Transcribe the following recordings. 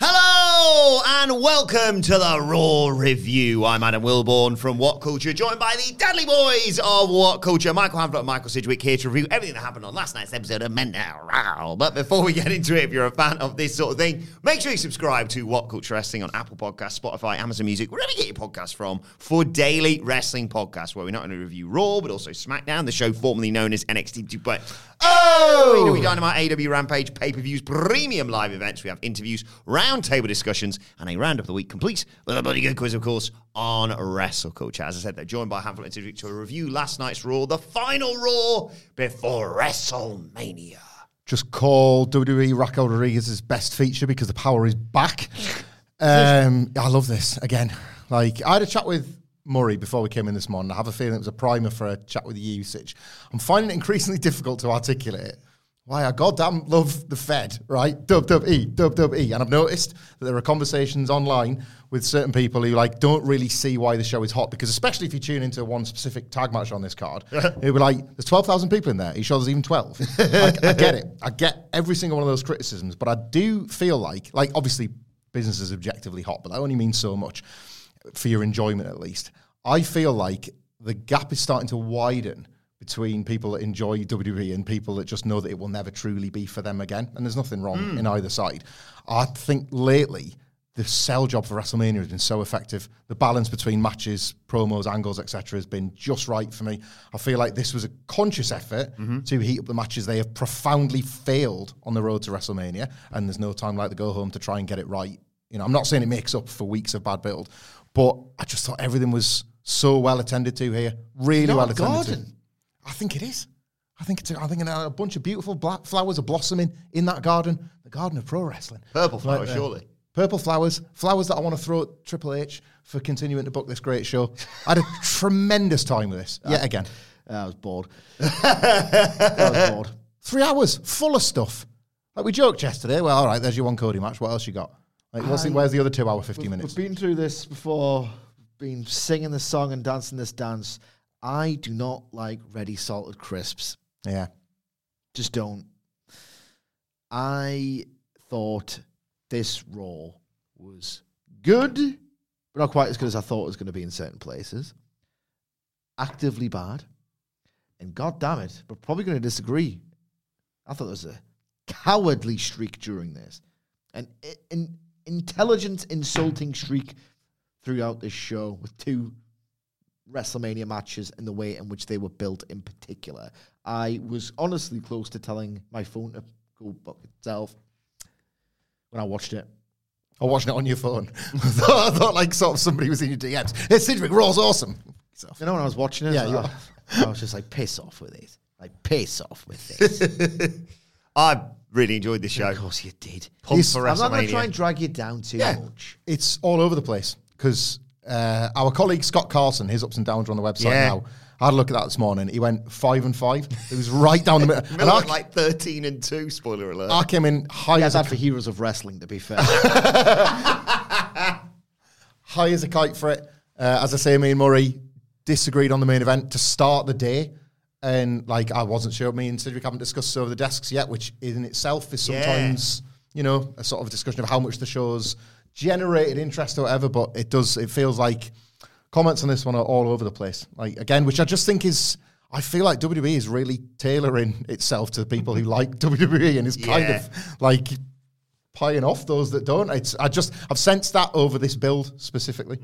Hello and welcome to the Raw Review. I'm Adam Wilbourn from What Culture, joined by the Dadley Boyz of What Culture, Michael Hamflett and Michael Sidgwick here to review everything that happened on last night's episode of Men Now. But before we get into it, if you're a fan of this sort of thing, make sure you subscribe to What Culture Wrestling on Apple Podcasts, Spotify, Amazon Music, wherever you get your podcasts from, for daily wrestling podcasts where we not only review Raw but also SmackDown, the show formerly known as NXT 2.0. Oh, we Dynamite, AEW Rampage, pay per views, premium live events. We have interviews, roundtable discussions, and a round of the week complete with a bloody good quiz, of course, on Wrestle Culture. As I said, they're joined by and Sidgwick to review last night's Raw, the final Raw before WrestleMania. just call WWE Raquel Rodriguez's best feature because the power is back. Um, I love this again. Like I had a chat with Murray before we came in this morning. I have a feeling it was a primer for a chat with usage. I'm finding it increasingly difficult to articulate. Why I goddamn love the Fed, right? Dub dub e, dub dub e. And I've noticed that there are conversations online with certain people who like don't really see why the show is hot because especially if you tune into one specific tag match on this card, it'll be like there's twelve thousand people in there. You sure there's even twelve? I, I get it. I get every single one of those criticisms, but I do feel like like obviously business is objectively hot, but that only means so much for your enjoyment at least. I feel like the gap is starting to widen between people that enjoy WWE and people that just know that it will never truly be for them again. And there's nothing wrong in either side. I think lately the sell job for WrestleMania has been so effective. The balance between matches, promos, angles, etc., has been just right for me. I feel like this was a conscious effort to heat up the matches. They have profoundly failed on the road to WrestleMania, and there's no time like the go home to try and get it right. You know, I'm not saying it makes up for weeks of bad build, but I just thought everything was so well attended to here. Really Not well attended. Garden. I think it is. I think it's. A, I think a, a bunch of beautiful black flowers are blossoming in that garden. The garden of pro wrestling. Purple flowers, there. surely. Purple flowers, flowers that I want to throw at Triple H for continuing to book this great show. I had a tremendous time with this. Yet again, I was bored. I was bored. three hours full of stuff. Like we joked yesterday. Well, all right, there's your one Cody match. What else you got? Like, what's the, um, where's the other two hour fifty We've, minutes? we've been through this before. Been singing this song and dancing this dance. I do not like ready salted crisps. yeah, Just don't. I thought this Raw was good, but not quite as good as I thought it was going to be in certain places. Actively bad. And god damn it, we're probably going to disagree. I thought there was a cowardly streak during this. An, an intelligent, insulting streak throughout this show with two WrestleMania matches and the way in which they were built in particular. I was honestly close to telling my phone to go fuck itself when I watched it. I watched it on your phone. I, thought, I thought like sort of somebody was in your DMs. Hey, Sidgwick, Raw's awesome. So, You know, when I was watching it, Yeah, I, I was just like, piss off with it. Like, piss off with this. I really enjoyed the show. of course you did. Pumped I'm not going to try and drag you down too Yeah. much. it's all over the place because uh, our colleague Scott Carson, his ups and downs are on the website Yeah. now. I had a look at that this morning. He went five and five. It was right down the middle. and I, went like 13 and 2, spoiler alert. I came in high He as a that for Heroes of Wrestling, to be fair. high as a kite for it. Uh, as I say, me and Murray disagreed on the main event to start the day. and like I wasn't sure. Me and Sidgwick haven't discussed over the desks yet, which in itself is Yeah. sometimes you know a sort of discussion of how much the show's generated interest or whatever. But it does. It feels like comments on this one are all over the place. Like again, which I just think is. I feel like WWE is really tailoring itself to people who like WWE and is kind of like pieing off those that don't. It's I just I've sensed that over this build specifically.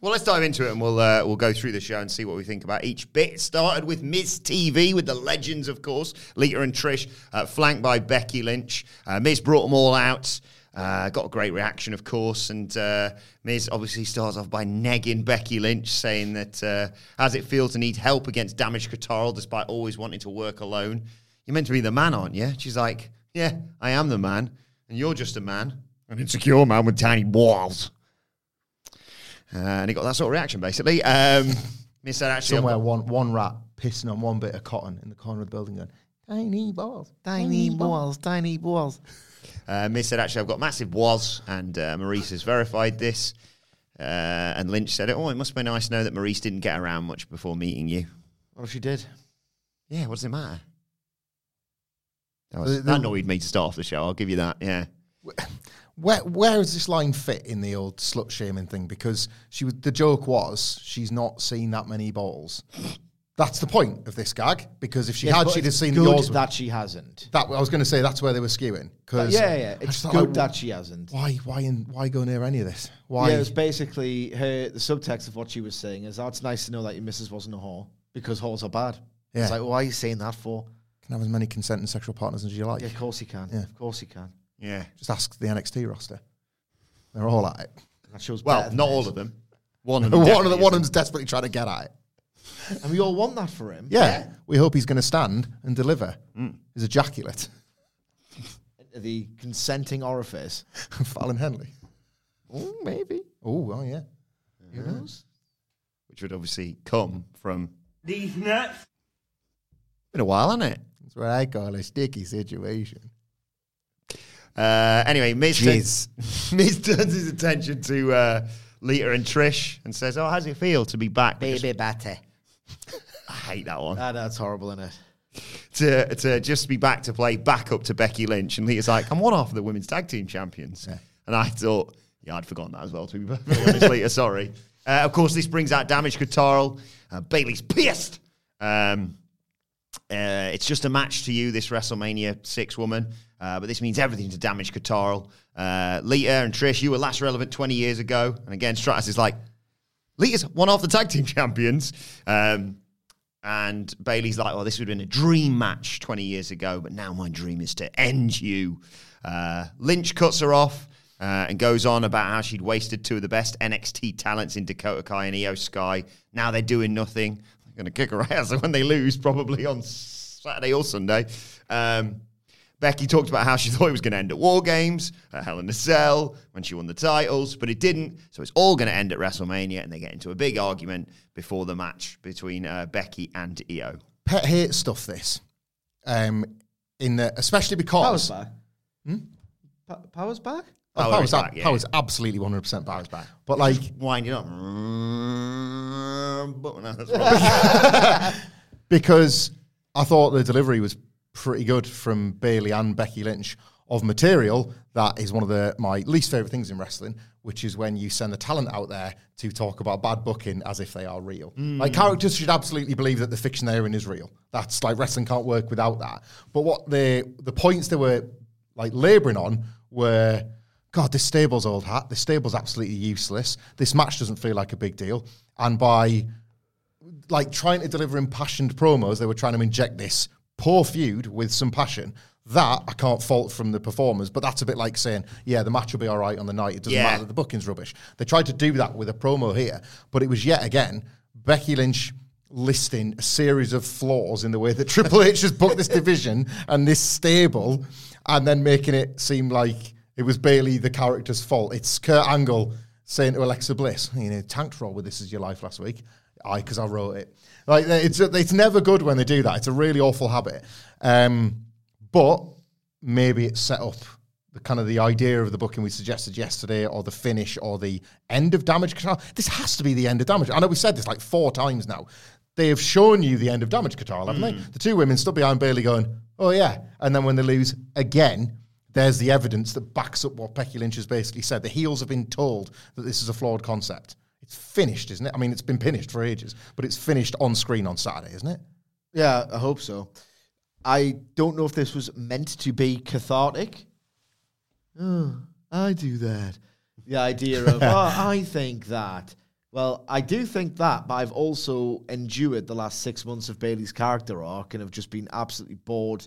Well, let's dive into it and we'll uh, we'll go through the show and see what we think about each bit. Started with Miz TV with the legends, of course, Lita and Trish, uh, flanked by Becky Lynch. Uh, Miz brought them all out. Uh, got a great reaction, of course, and uh, Miz obviously starts off by negging Becky Lynch, saying that uh, how's it feel to need help against Damage CTRL despite always wanting to work alone? You're meant to be the man, aren't you? She's like, yeah, I am the man, and you're just a man, an insecure man with tiny balls. Uh, and he got that sort of reaction, basically. Um, Miz said, actually, Somewhere one one rat pissing on one bit of cotton in the corner of the building, going tiny balls, Tiny balls, tiny balls. uh, Miz said, actually, I've got massive was, and uh, Maryse has verified this. Uh, and Lynch said, oh, it must be nice to know that Maryse didn't get around much before meeting you. What if she did? Yeah, what does it matter? That, The- was, the- that annoyed me to start off the show. I'll give you that. Yeah. Where where does this line fit in the old slut shaming thing? Because she was the joke was she's not seen that many balls. That's the point of this gag. Because if she Yes, had, she'd have seen good yours. that she hasn't. that I was going to say that's where they were skewing. Because yeah, yeah, it's good that she hasn't. Why why in, why go near any of this? Why? Yeah, it was basically her. The subtext of what she was saying is, "Oh, it's nice to know that your missus wasn't a whore because whores are bad." Yeah. It's like, why are you saying that for? can have as many consenting sexual partners as you like. Yeah, of course you can. Yeah. Of course you can. Yeah. Just ask the NXT roster. They're all at it. That shows. Well, better than not all of them. One of them. one of definitely the one of them's desperately trying to get at it. And we all want that for him. Yeah, we hope he's going to stand and deliver Mm. his ejaculate. The consenting orifice. Of Fallon Henley. Oh, maybe. Oh, oh yeah. Who knows? Which would obviously come from these nuts. Been a while, hasn't it? That's what I call a sticky situation. Uh, anyway, Miz, turns- Miz turns his attention to uh, Lita and Trish and says, "Oh, how's it feel to be back?" Because- batter. I hate that one. Ah, that's horrible, isn't it? to to just be back to play back up to Becky Lynch, and Lita's like, "I'm one half of the women's tag team champions," and I thought, "Yeah, I'd forgotten that as well." To be perfectly honest, Lita, sorry. Uh, of course, this brings out Damage CTRL. Uh, Bayley's pissed. Um, uh, it's just a match to you, this WrestleMania six woman, uh, but this means everything to Damage CTRL. Uh, Lita and Trish, you were last relevant 20 years ago. And again, Stratus is like, Lita's one off the tag team champions. Um, and Bayley's like, "Well, this would have been a dream match 20 years ago, but now my dream is to end you. Uh, Lynch cuts her off uh, and goes on about how she'd wasted two of the best NXT talents in Dakota Kai and IYO SKY. Now they're doing nothing. They're going to kick her ass when they lose, probably on Saturday or Sunday. Um, Becky talked about how she thought it was going to end at War Games, at Hell in a Cell, when she won the titles, but it didn't. So it's all going to end at WrestleMania, and they get into a big argument before the match between uh, Becky and IYO. Pet hate stuff. This, um, in the especially Power's because back. Pa- Power's back? Oh, Power Power's, back, ab- yeah. Power's absolutely one hundred percent powers back. But like, Winding up. But no, that's wrong. because I thought the delivery was pretty good from Bayley and Becky Lynch of material that is one of the my least favorite things in wrestling, which is when you send the talent out there to talk about bad booking as if they are real. Hmm. Like characters should absolutely believe that the fiction they're in is real. That's like wrestling can't work without that. But what the the points they were like laboring on were God, this stable's old hat. This stable's absolutely useless. This match doesn't feel like a big deal. And by like trying to deliver impassioned promos, they were trying to inject this poor feud with some passion. That I can't fault from the performers, but that's a bit like saying, yeah, the match will be all right on the night. It doesn't Yeah. matter that the booking's rubbish. They tried to do that with a promo here, but it was yet again Becky Lynch listing a series of flaws in the way that Triple H has booked this division and this stable, and then making it seem like it was Bayley the character's fault. It's Kurt Angle saying to Alexa Bliss, you know, tanked roll with this is your life last week. I, because I wrote it. Like it's it's never good when they do that. It's a really awful habit. Um, but maybe it's set up the kind of the idea of the booking we suggested yesterday, or the finish, or the end of Damage Control. This has to be the end of Damage. I know we said this like four times now. they have shown you the end of damage control, haven't they? The two women stood behind Bayley going, oh yeah. And then when they lose again, there's the evidence that backs up what Becky Lynch has basically said. The heels have been told that this is a flawed concept. It's finished, isn't it? I mean, it's been finished for ages, but it's finished on screen on Saturday, isn't it? Yeah, I hope so. I don't know if this was meant to be cathartic. Oh, I do that. The idea of, oh, I think that. Well, I do think that, but I've also endured the last six months of Bayley's character arc and have just been absolutely bored,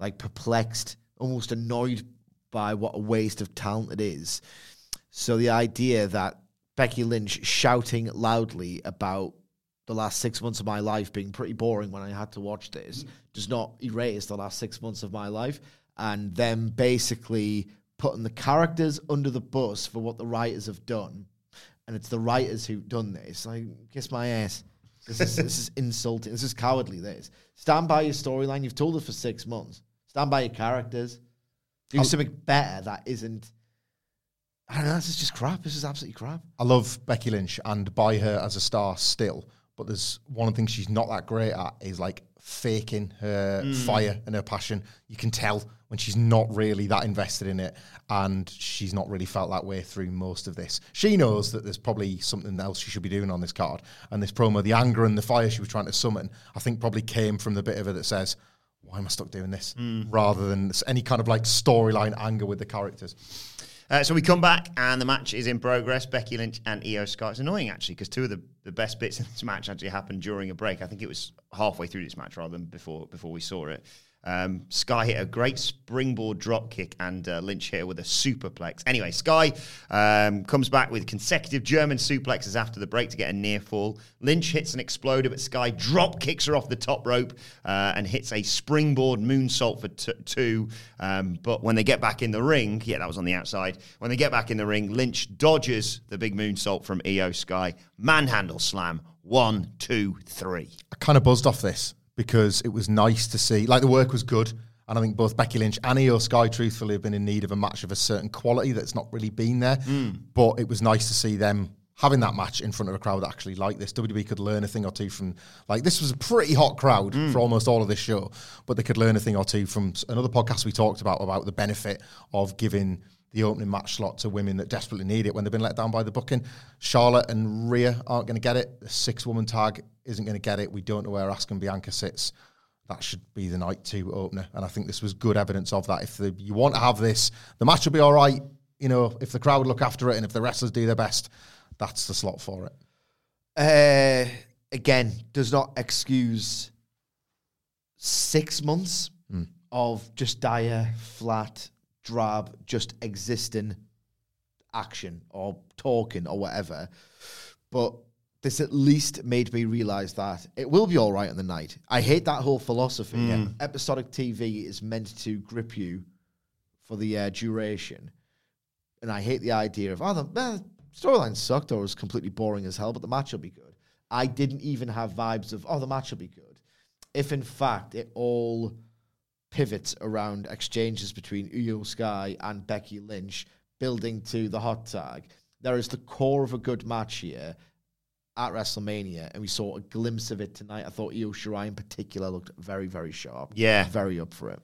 like perplexed, almost annoyed by what a waste of talent it is. So the idea that Becky Lynch shouting loudly about the last six months of my life being pretty boring when I had to watch this does not erase the last six months of my life. And them basically putting the characters under the bus for what the writers have done. And it's the writers who've done this. I kiss my ass. This is, this is insulting. This is cowardly. This. Stand by your storyline. You've told us for six months. Stand by your characters. Do um, something better that isn't. I don't know. This is just crap. This is absolutely crap. I love Becky Lynch and buy her as a star still, but there's one of the things she's not that great at is like faking her mm. fire and her passion. You can tell when she's not really that invested in it, and she's not really felt that way through most of this. She knows that there's probably something else she should be doing on this card, and this promo, the anger and the fire she was trying to summon, I think probably came from the bit of her that says. Why am I stuck doing this? Mm. Rather than any kind of like storyline anger with the characters. Uh, so we come back and the match is in progress. Becky Lynch and IYO SKY. It's annoying actually because two of the, the best bits in this match actually happened during a break. I think it was halfway through this match rather than before before we saw it. Um, Sky hit a great springboard drop kick and uh, Lynch hit her with a superplex. Anyway, Sky um, comes back with consecutive German suplexes after the break to get a near fall. Lynch hits an exploder, but Sky drop kicks her off the top rope uh, and hits a springboard moonsault for t- two. Um, but when they get back in the ring, yeah, that was on the outside. When they get back in the ring, Lynch dodges the big moonsault from IYO SKY. Manhandle slam. One, two, three. I kind of buzzed off this because it was nice to see. Like the work was good, and I think both Becky Lynch and IYO SKY, truthfully, have been in need of a match of a certain quality that's not really been there. Mm. But it was nice to see them having that match in front of a crowd that actually liked this. WWE could learn a thing or two from. Like this was a pretty hot crowd mm. for almost all of this show, but they could learn a thing or two from another podcast we talked about about the benefit of giving the opening match slot to women that desperately need it when they've been let down by the booking. Charlotte and Rhea aren't going to get it. The six woman tag isn't going to get it. We don't know where Asuka and Bianca sits. That should be the night two opener. And I think this was good evidence of that. If the, you want to have this, the match will be all right. You know, if the crowd look after it and if the wrestlers do their best, that's the slot for it. Uh, again, does not excuse six months of just dire, flat, drab, just existing action or talking or whatever. But this at least made me realize that it will be all right on the night. I hate that whole philosophy. Episodic TV is meant to grip you for the uh, duration. And I hate the idea of, oh, the eh, storyline sucked or was completely boring as hell, but the match will be good. I didn't even have vibes of, oh, the match will be good. If in fact it all pivots around exchanges between IYO SKY and Becky Lynch, building to the hot tag, there is the core of a good match here at WrestleMania, and we saw a glimpse of it tonight. I thought Io Shirai in particular looked very, very sharp. Yeah. Very up for it.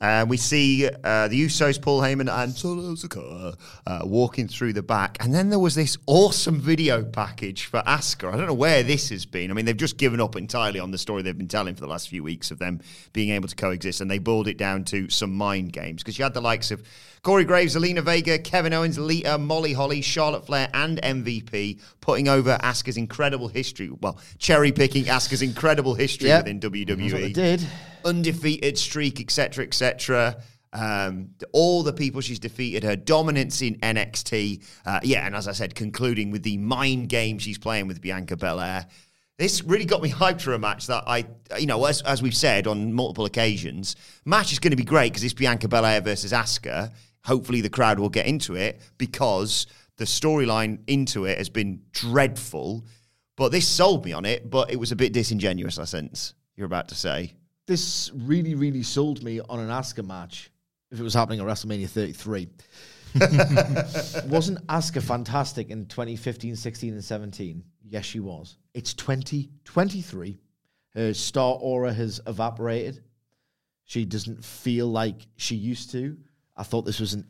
Uh, we see uh, the Usos, Paul Heyman, and Solo Sikoa uh, walking through the back. And then there was this awesome video package for Asuka. I don't know where this has been. I mean, they've just given up entirely on the story they've been telling for the last few weeks of them being able to coexist. And they boiled it down to some mind games because you had the likes of Corey Graves, Zelina Vega, Kevin Owens, Lita, Molly Holly, Charlotte Flair, and MVP putting over Asuka's incredible history. Well, cherry picking Asuka's incredible history Yep. within WWE That's what they did. undefeated streak, etc., etc. Um, all the people she's defeated, her dominance in NXT, uh, yeah, and as I said, concluding with the mind game she's playing with Bianca Belair. This really got me hyped for a match that I, you know, as, as we've said on multiple occasions, match is going to be great because it's Bianca Belair versus Asuka. Hopefully, the crowd will get into it because the storyline into it has been dreadful. But this sold me on it, but it was a bit disingenuous, I sense. You're about to say. this really, really sold me on an Asuka match if it was happening at WrestleMania 33. Wasn't Asuka fantastic in 2015, 16, and 17? Yes, she was. It's 2023. Her star aura has evaporated. She doesn't feel like she used to. I thought this was an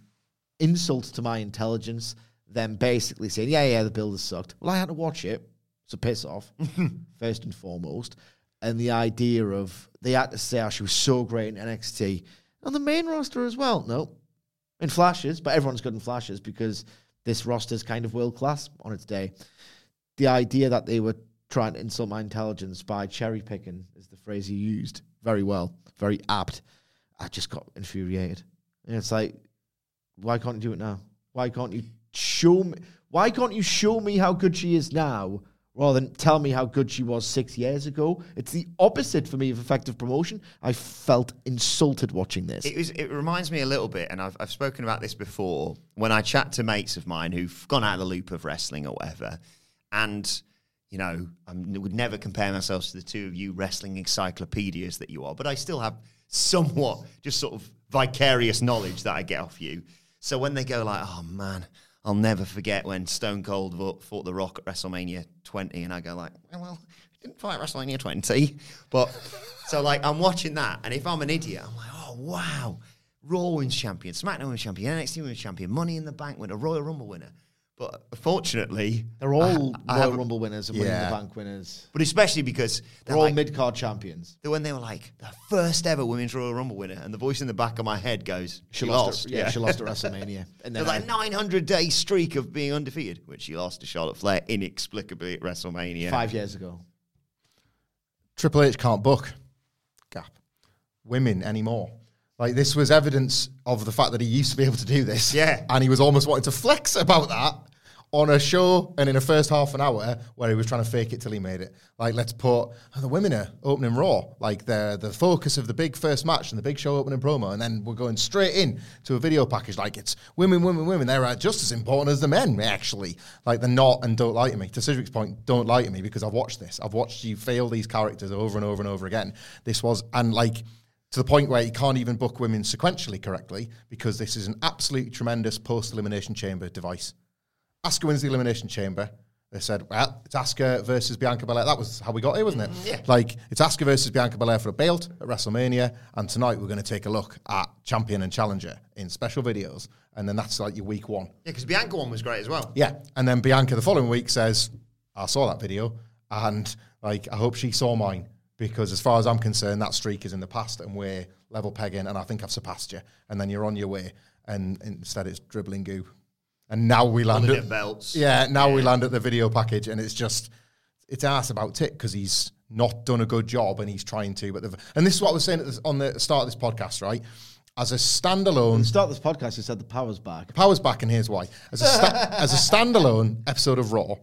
insult to my intelligence. Them basically saying, yeah, yeah, the build has sucked. Well, I had to watch it. So piss off, first and foremost. And the idea of they had to say how she was so great in NXT on the main roster as well. No, in flashes, but everyone's good in flashes because this roster's kind of world class on its day. The idea that they were trying to insult my intelligence by cherry picking is the phrase you used very well, very apt. I just got infuriated. And it's like, why can't you do it now? Why can't you show me? Why can't you show me how good she is now rather than tell me how good she was six years ago? It's the opposite for me of effective promotion. I felt insulted watching this. It, was, it reminds me a little bit, and I've, I've spoken about this before, when I chat to mates of mine who've gone out of the loop of wrestling or whatever, and, you know, I would never compare myself to the two of you wrestling encyclopedias that you are, but I still have somewhat just sort of vicarious knowledge that I get off you. So when they go like, oh man, I'll never forget when Stone Cold fought, The Rock at WrestleMania 20, and I go like, well, he didn't fight WrestleMania 20, but so like I'm watching that, and if I'm an idiot, I'm like, oh wow, Raw Women's Champion, SmackDown Women's Champion, NXT Women's Champion, Money in the Bank winner, Royal Rumble winner. But fortunately, They're all I Royal haven't- Rumble winners and Winning Yeah. the Bank winners. but especially because They're they're all like, mid card champions. when they were like the first ever Women's Royal Rumble winner, and the voice in the back of my head goes, She, "She, lost. lost, at, yeah, she lost at WrestleMania. And It then was like 900 day streak of being undefeated, which she lost to Charlotte Flair inexplicably at WrestleMania. five years ago. Triple H can't book gap women anymore. Like this was evidence of the fact that he used to be able to do this. Yeah. And he was almost wanting to flex about that on a show and in the first half an hour where he was trying to fake it till he made it. Like let's put oh, the women are opening Raw, like they're the focus of the big first match and the big show opening promo, and then we're going straight in to a video package like it's women, women, women. They're uh, just as important as the men, actually. Like they're not and don't lie to me. To Sidgwick's point, don't lie to me because I've watched this. I've watched you fail these characters over and over and over again. This was and like to the point where you can't even book women sequentially correctly because this is an absolutely tremendous post elimination chamber device. Asuka wins the elimination chamber. They said, well, it's Asuka versus Bianca Belair. That was how we got here, wasn't it? Mm, yeah. Like, it's Asuka versus Bianca Belair for a belt at WrestleMania. And tonight we're going to take a look at champion and challenger in special videos. And then that's like your week one. Yeah, because Bianca one was great as well. Yeah. And then Bianca the following week says, I saw that video and like I hope she saw mine because as far as I'm concerned, that streak is in the past and we're level pegging and I think I've surpassed you. And then you're on your way. And instead it's dribbling goo. And now we land Holding at at belts. Yeah, now we land at the video package and it's just it's ass about tit because he's not done a good job and he's trying to. But the, and this is what I was saying at this, on the start of this podcast, right? As a At standalone the start of this podcast, you said the power's back. Power's back, and here's why. As a, sta- as a standalone episode of Raw,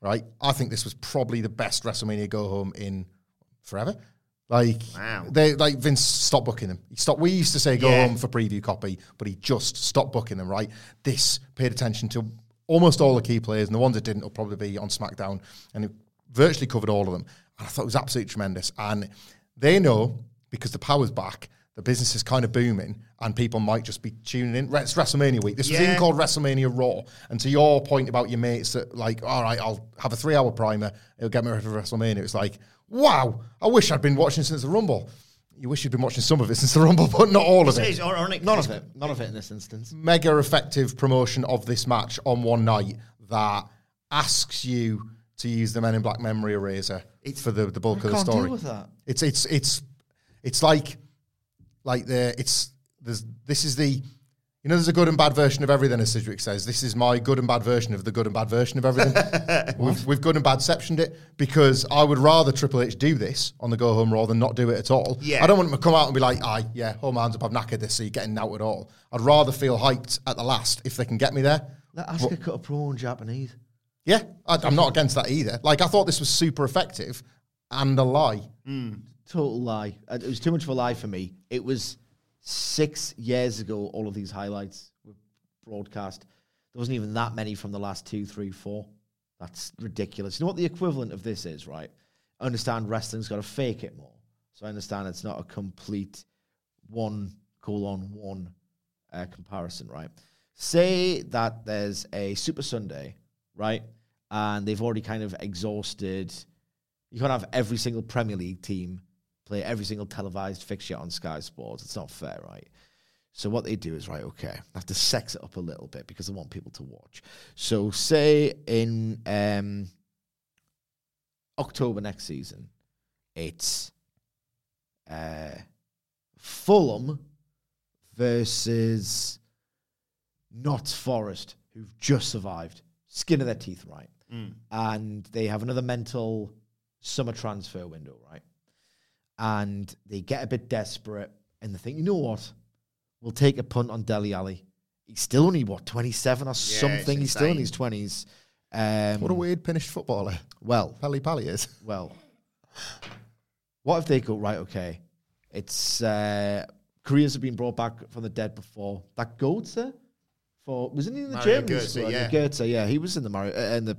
right? I think this was probably the best WrestleMania go home in forever. Like, Wow. they like Vince stopped booking them. He stopped. We used to say go Yeah. home for preview copy, but he just stopped booking them. Right? This paid attention to almost all the key players, and the ones that didn't will probably be on SmackDown, and it virtually covered all of them. And I thought it was absolutely tremendous. And they know because the power's back. The business is kind of booming, and people might just be tuning in. It's WrestleMania week. This was even called WrestleMania Raw. And to your point about your mates that like, all right, I'll have a three-hour primer. It'll get me ready for WrestleMania. It's like, wow, I wish I'd been watching since the Rumble. You wish you'd been watching some of it since the Rumble, but not all of So it. it's ironic. None of it. None of it in this instance. Mega effective promotion of this match on one night that asks you to use the Men in Black memory eraser it's, for the, the bulk I of the can't story. deal with that. It's it's it's it's like like the it's there's this is the you know there's a good and bad version of everything as Sidgwick says. This is my good and bad version of the good and bad version of everything. we've we've good and bad sectioned it because I would rather Triple H do this on the go home raw than not do it at all. Yeah. I don't want him to come out and be like, aye, yeah, hold my hands up, I've knackered this, so you're getting out at all. I'd rather feel hyped at the last if they can get me there. Let Asuka cut a promo in Japanese. Yeah, I, I'm not against that either. Like I thought this was super effective and a lie. Total lie. Uh, It was too much of a lie for me. It was six years ago, all of these highlights were broadcast. There wasn't even that many from the last two, three, four. That's ridiculous. You know what the equivalent of this is, right? I understand wrestling's got to fake it more. So I understand it's not a complete one colon one uh, comparison, right? say that there's a Super Sunday, right? And they've already kind of exhausted. You can't have every single Premier League team play every single televised fixture on Sky Sports. It's not fair, right? So what they do is right, okay, I have to sex it up a little bit because I want people to watch. So say in um, October next season, it's uh, Fulham versus Notts Forest, who've just survived, skin of their teeth, right? And they have another mental summer transfer window, right? And they get a bit desperate and they think, you know what? We'll take a punt on Dele Alli. He's still only, what, 27 or something? He's still in his 20s. Um, What a weird finished footballer. well, Pally Pally is. well, what if they go right? Okay, it's uh, careers have been brought back from the dead before. That Goetze for wasn't he in the Mario Germany Götze, squad? yeah. Goetze, yeah, he was in the Mario, uh, in the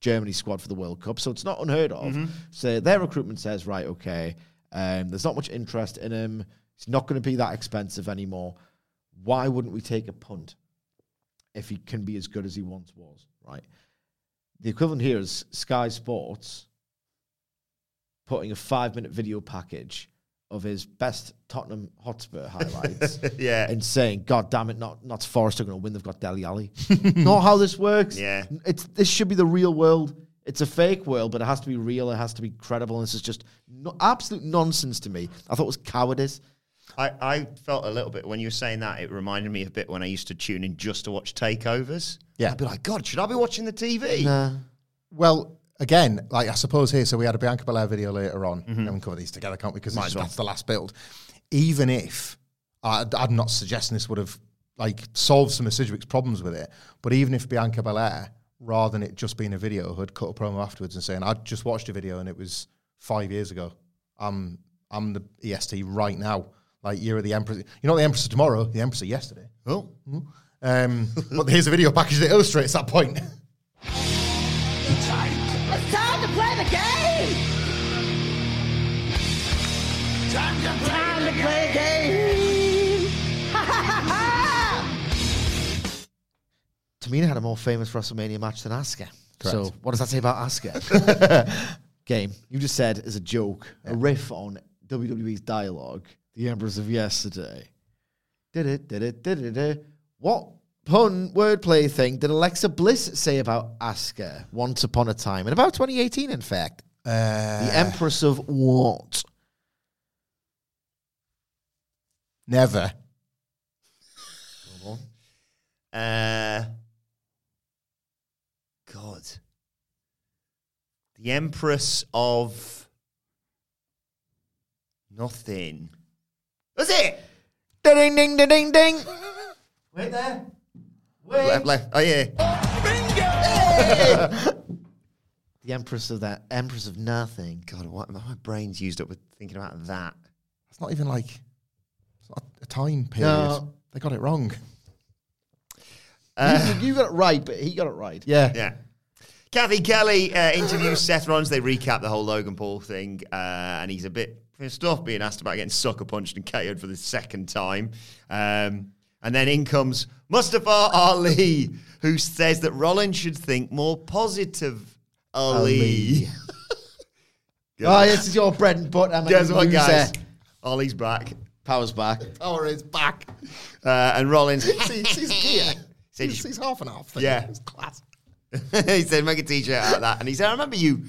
Germany squad for the World Cup, so it's not unheard of. Mm-hmm. So their recruitment says right, okay, um, there's not much interest in him. He's not going to be that expensive anymore. Why wouldn't we take a punt if he can be as good as he once was? Right. The equivalent here is Sky Sports putting a five minute video package of his best Tottenham Hotspur highlights Yeah. and saying, God damn it, not not Forest are going to win. They've got Dele Alli. not how this works. Yeah. It's this should be the real world. It's a fake world, but it has to be real. It has to be credible. And this is just no, absolute nonsense to me. I thought it was cowardice. I, I felt a little bit when you were saying that. It reminded me a bit when I used to tune in just to watch takeovers. Yeah. I'd be like, God, should I be watching the TV? Nah. Well, again, like I suppose here, so we had a Bianca Belair video later on, mm-hmm. and we can cover these together, can't we? Because well. that's the last build. Even if I, I'm not suggesting this would have like solved some of Sidgwick's problems with it, but even if Bianca Belair, rather than it just being a video, had cut a promo afterwards and saying, "I just watched a video and it was five years ago. I'm I'm the EST right now. Like you're the Empress. You're not the Empress of tomorrow. The Empress of yesterday. Oh, Um, but here's a video package that illustrates that point. It's time to play the game! Time to play, time to play the game! Tamina had a more famous WrestleMania match than Asuka. So what does that say about Asuka? Game. You just said as a joke, a riff on WWE's dialogue, The Empress of Yesterday. Did it, did it, did it, did it. What pun wordplay thing did Alexa Bliss say about Asuka once upon a time? In about 2018, in fact. Uh, The Empress of what? never. uh, God, the Empress of nothing. Was it? Ding, ding, ding, ding, ding. Wait there. Left, left. Oh yeah. The Empress of that. Empress of nothing. God, what, my brain's used up with thinking about that. It's not even like it's not a time period. No. They got it wrong. Uh, you, you got it right, but he got it right. Yeah. Yeah. Cathy Kelley uh, interviews Seth Rollins. They recap the whole Logan Paul thing, uh, and he's a bit pissed off being asked about getting sucker punched and KO'd for the second time. Um, and then in comes Mustafa Ali, who says that Rollins should think more positive. Ali. Oh, this is your bread and butter. man. Guess what, guys? Ali's back. Power's back. Power is back. Uh, and Rollins. see, see his gear. He's, he's half and half. Thing. Yeah. It's class. he said, make a t-shirt out of that. And he said, I remember you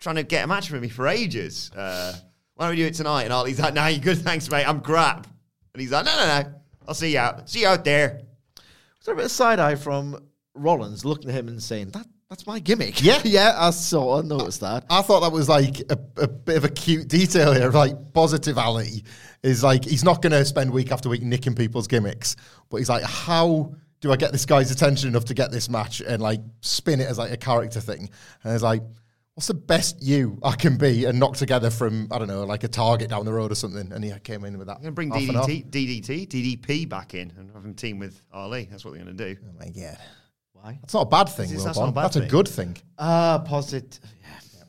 trying to get a match for me for ages. Uh, why don't we do it tonight? And Ali's like, no, you're good, thanks, mate. I'm crap. And he's like, no, no, no. I'll see you out. See you out there. Was there a bit of side eye from Rollins looking at him and saying, that that's my gimmick? Yeah. yeah, I sort of noticed that. I thought that was like a, a bit of a cute detail here. Like positive Ali is like he's not going to spend week after week nicking people's gimmicks, but he's like, how do I get this guy's attention enough to get this match and like spin it as like a character thing? And it's like, what's the best you I can be and knock together from I don't know like a target down the road or something? And he came in with that. Going to bring. DDT, DDT, DDP back in and have him team with Ali. That's what they're going to do. Oh my god, Why? that's not a bad thing. That's not a bad That's a good thing. Ah, positive. Yeah.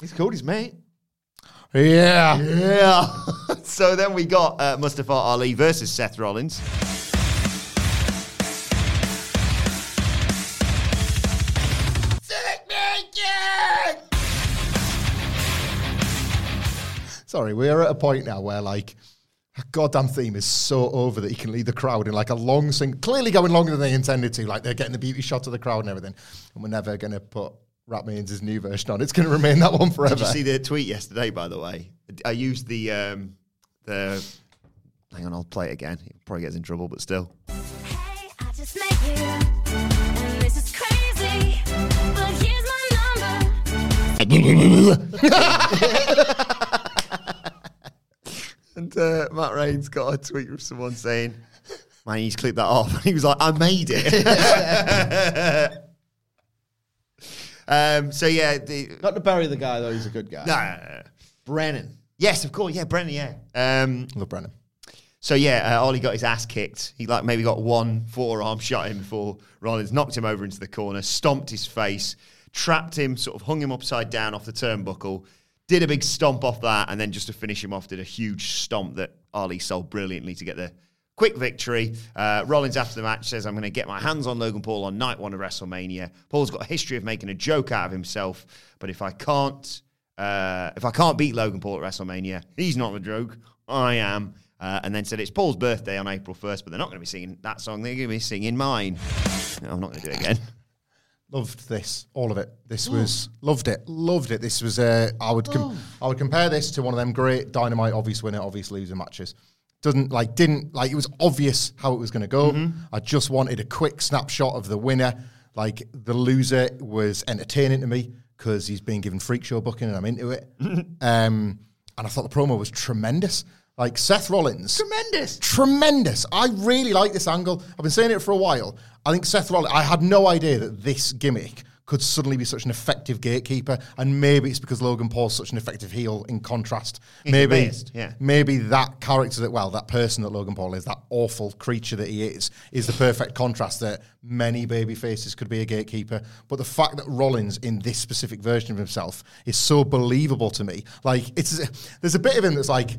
He's Cody's mate. Yeah. Yeah. so then we got uh, Mustafa Ali versus Seth Rollins. Sorry, we're at a point now where like a goddamn theme is so over that he can lead the crowd in like a long sing, clearly going longer than they intended to. Like they're getting the beauty shot of the crowd and everything. And we're never going to put Rap Means' new version on. It's going to remain that one forever. Did you see the tweet yesterday, by the way? I used the um, the. Hang on, I'll play it again. It probably gets in trouble, but still. Hey, I just met you, and this is crazy. But here's my number. And uh, Matt Rains got a tweet from someone saying, "Man, he's clipped that off." And he was like, "I made it." um, so yeah, the, Not to bury the guy though. He's a good guy. no, no, no. Brennan. yes, of course, yeah, Brennan, yeah. Um, Love Brennan. So yeah, uh, Ali got his ass kicked. He like maybe got one forearm shot in before Rollins knocked him over into the corner, stomped his face, trapped him, sort of hung him upside down off the turnbuckle, did a big stomp off that, and then just to finish him off, did a huge stomp that Ali sold brilliantly to get the quick victory. Uh, Rollins after the match says, "I'm going to get my hands on Logan Paul on night one of WrestleMania." Paul's got a history of making a joke out of himself, but if I can't, uh, if I can't beat Logan Paul at WrestleMania, he's not the joke. I am. Uh, and then said it's Paul's birthday on April 1st, but they're not going to be singing that song. They're going to be singing mine. No, I'm not going to do it again. Loved this, all of it. This was loved it, loved it. This was uh, I would com- I would compare this to one of them great dynamite obvious winner, obvious loser matches. Doesn't like didn't like it was obvious how it was going to go. I just wanted a quick snapshot of the winner. Like the loser was entertaining to me because he's being given freak show booking and I'm into it. um, and I thought the promo was tremendous. Like Seth Rollins, Tremendous. tremendous. I really like this angle. I've been saying it for a while. I think Seth Rollins, I had no idea that this gimmick could suddenly be such an effective gatekeeper. And maybe it's because Logan Paul's such an effective heel in contrast. He's maybe, best, yeah. maybe that character that, well, that person that Logan Paul is, that awful creature that he is, is the perfect contrast that many baby faces could be a gatekeeper. But the fact that Rollins in this specific version of himself is so believable to me. Like, it's there's a bit of him that's like,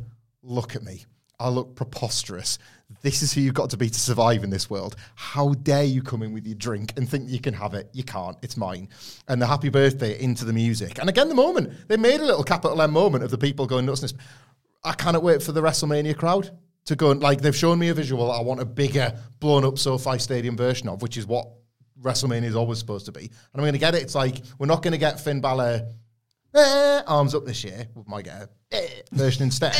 look at me. I look preposterous. This is who you've got to be to survive in this world. How dare you come in with your drink and think you can have it? You can't. It's mine. And the happy birthday into the music. And again, the moment. They made a little capital M moment of the people going nuts. I cannot wait for the WrestleMania crowd to go and, like, they've shown me a visual I want a bigger, blown up SoFi Stadium version of, which is what WrestleMania is always supposed to be. And I'm going to get it. It's like, we're not going to get Finn Balor eh, arms up this year. We might get a eh, version instead.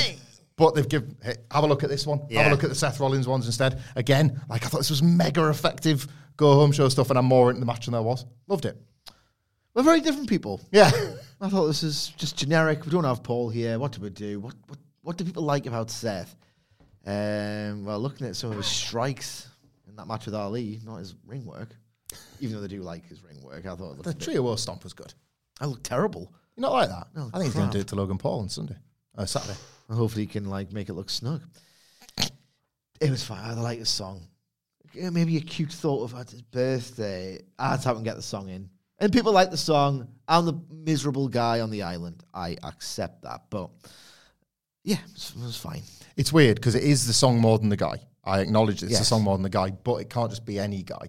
But they've given, hey, have a look at this one. Have a look at the Seth Rollins ones instead. Again, like I thought this was mega effective go home show stuff, and I'm more into the match than I was. Loved it. We're very different people. Yeah. I thought this is just generic. We don't have Paul here. What do we do? What what what do people like about Seth? Um, well, looking at some of his strikes in that match with Ali, not his ring work, even though they do like his ring work. I thought the trio war stomp was good. I look terrible. You're not like that. No, I think he's going to do it to Logan Paul on Sunday. Uh, Saturday. And hopefully he can like make it look snug. It was fine. I like the song. Yeah, Maybe a cute thought of at his birthday. I had to help him get the song in. And people like the song. I'm the miserable guy on the island. I accept that. But yeah, it was, fine. It's weird because it is the song more than the guy. I acknowledge it's the song more than the guy, but it can't just be any guy.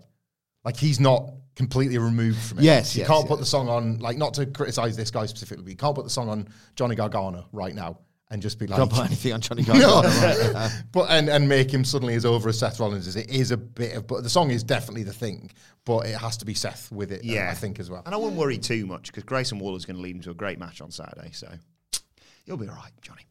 Like he's not completely removed from it. Yes, you yes, can't put the song on. Like not to criticize this guy specifically, but you can't put the song on Johnny Gargano right now and just be like, don't put anything on Johnny No. Gargano. right now. but and and make him suddenly as over as Seth Rollins is. It is a bit of, but the song is definitely the thing. But it has to be Seth with it. Yeah. I think as well. And I wouldn't worry too much because Grayson Waller is going to lead him to a great match on Saturday. So you'll be all right, Johnny.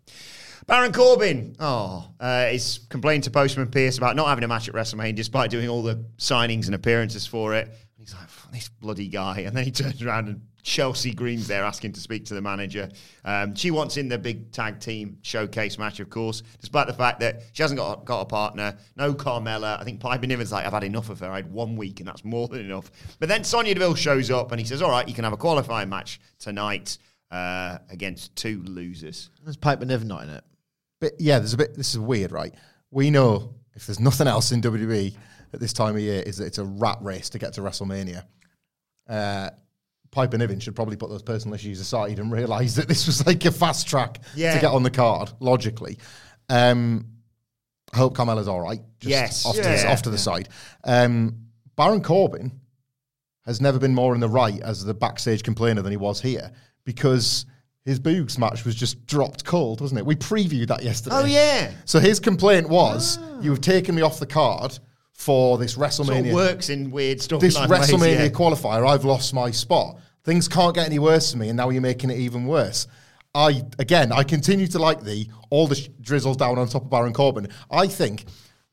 Baron Corbin, oh, uh, is complaining to Postman Pearce about not having a match at WrestleMania despite doing all the signings and appearances for it. And he's like, this bloody guy. And then he turns around and Chelsea Green's there asking to speak to the manager. Um, she wants in the big tag team showcase match, of course, despite the fact that she hasn't got, got a partner, no Carmella. I think Piper Niven's like, I've had enough of her. I had one week and that's more than enough. But then Sonya Deville shows up and he says, all right, you can have a qualifying match tonight uh, against two losers. There's Piper Niven not in it. But yeah, there's a bit. This is weird, right? We know if there's nothing else in WWE at this time of year, is that it's a rat race to get to WrestleMania. Uh, Piper Niven should probably put those personal issues aside and realize that this was like a fast track Yeah. to get on the card. Logically, um, I hope Carmella's all right. Just Yes. off to, Yeah. the, off to the side. Um, Baron Corbin has never been more in the right as the backstage complainer than he was here because his Boogs match was just dropped cold, wasn't it? We previewed that yesterday. Oh, yeah. So his complaint was, "You've taken me off the card for this Sort WrestleMania." of works in weird stuff. this WrestleMania qualifier, I've lost my spot. Things can't get any worse for me, and now you're making it even worse. I again, I continue to like the all the sh- drizzles down on top of Baron Corbin. I think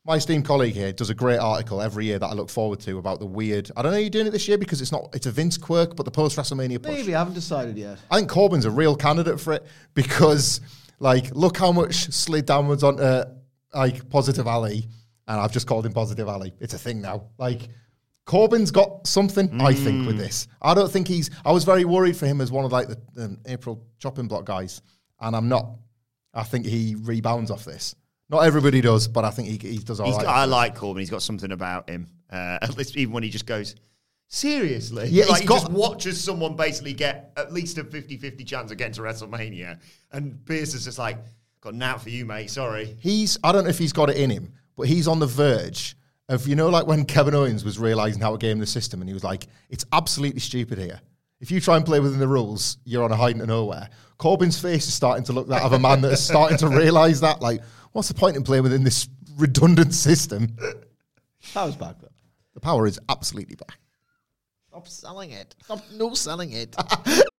my esteemed colleague here does a great article every year that I look forward to about the weird. I don't know you're doing it this year because it's not it's a Vince quirk, but the post WrestleMania push. Maybe I haven't decided yet. I think Corbin's a real candidate for it because, like, look how much slid downwards on uh, like Positive Ali, and I've just called him Positive Ali. It's a thing now. Like, Corbin's got something, I think, with this. I don't think he's. I was very worried for him as one of like the um, April chopping block guys, and I'm not. I think he rebounds off this. Not everybody does, but I think he, he does all He's right. I like Corbin. He's got something about him. Uh, at least even when he just goes, seriously? Yeah, like he's he got- just watches someone basically get at least a 50-50 chance of getting to WrestleMania. And Pearce is just like, got an out for you, mate. Sorry. he's I don't know if he's got it in him, but he's on the verge of you know like when Kevin Owens was realizing how to game the system and he was like, it's absolutely stupid here. If you try and play within the rules, you're on a hiding to nowhere. Corbin's face is starting to look that of a man that is starting to realize that. Like, what's the point in playing within this redundant system? That was back then. The power is absolutely back. Stop selling it. Stop no selling it.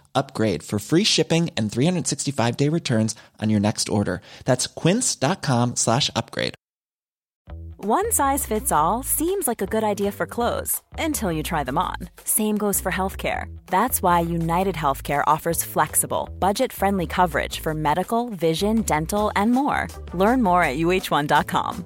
upgrade for free shipping and 365 day returns on your next order. That's quince.com slash upgrade. One size fits all seems like a good idea for clothes until you try them on. Same goes for healthcare. That's why United Healthcare offers flexible, budget friendly coverage for medical, vision, dental, and more. Learn more at uh1.com.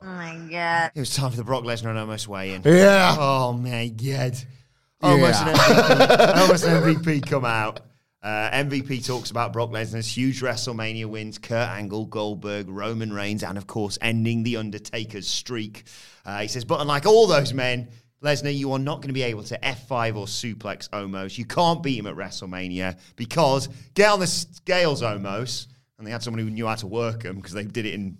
Oh my god. It was time for the Brock Lesnar and Omos weigh in. Yeah. Oh my god. Omos, an MVP, Omos an MVP come out. Uh, MVP talks about Brock Lesnar's huge WrestleMania wins, Kurt Angle, Goldberg, Roman Reigns, and of course ending the Undertaker's streak. Uh, he says, but unlike all those men, Lesnar, you are not going to be able to F5 or suplex Omos. You can't beat him at WrestleMania because get on the scales, Omos. And they had someone who knew how to work them because they did it in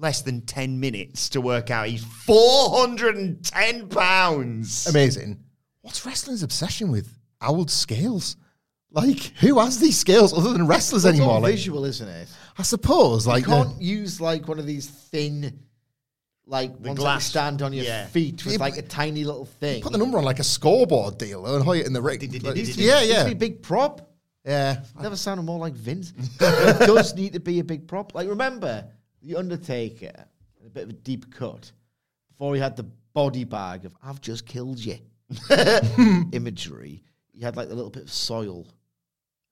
less than 10 minutes to work out he's 410 pounds. Amazing. What's wrestling's obsession with old scales? Like, who has these scales other than wrestlers It's anymore? all Like, visual, isn't it? I suppose. Like, you can't use like one of these thin, like ones that you glass- stand on your yeah. feet with Yeah, like a tiny little thing. put the number on like a scoreboard deal and hold it in the ring. Did- did- Like, did- Needs did- to be- yeah, needs yeah, be a big prop. yeah. Never sounded more like Vince. it does need to be a big prop. Like remember the Undertaker, a bit of a deep cut before he had the body bag of "I've just killed you" imagery. He had like a little bit of soil.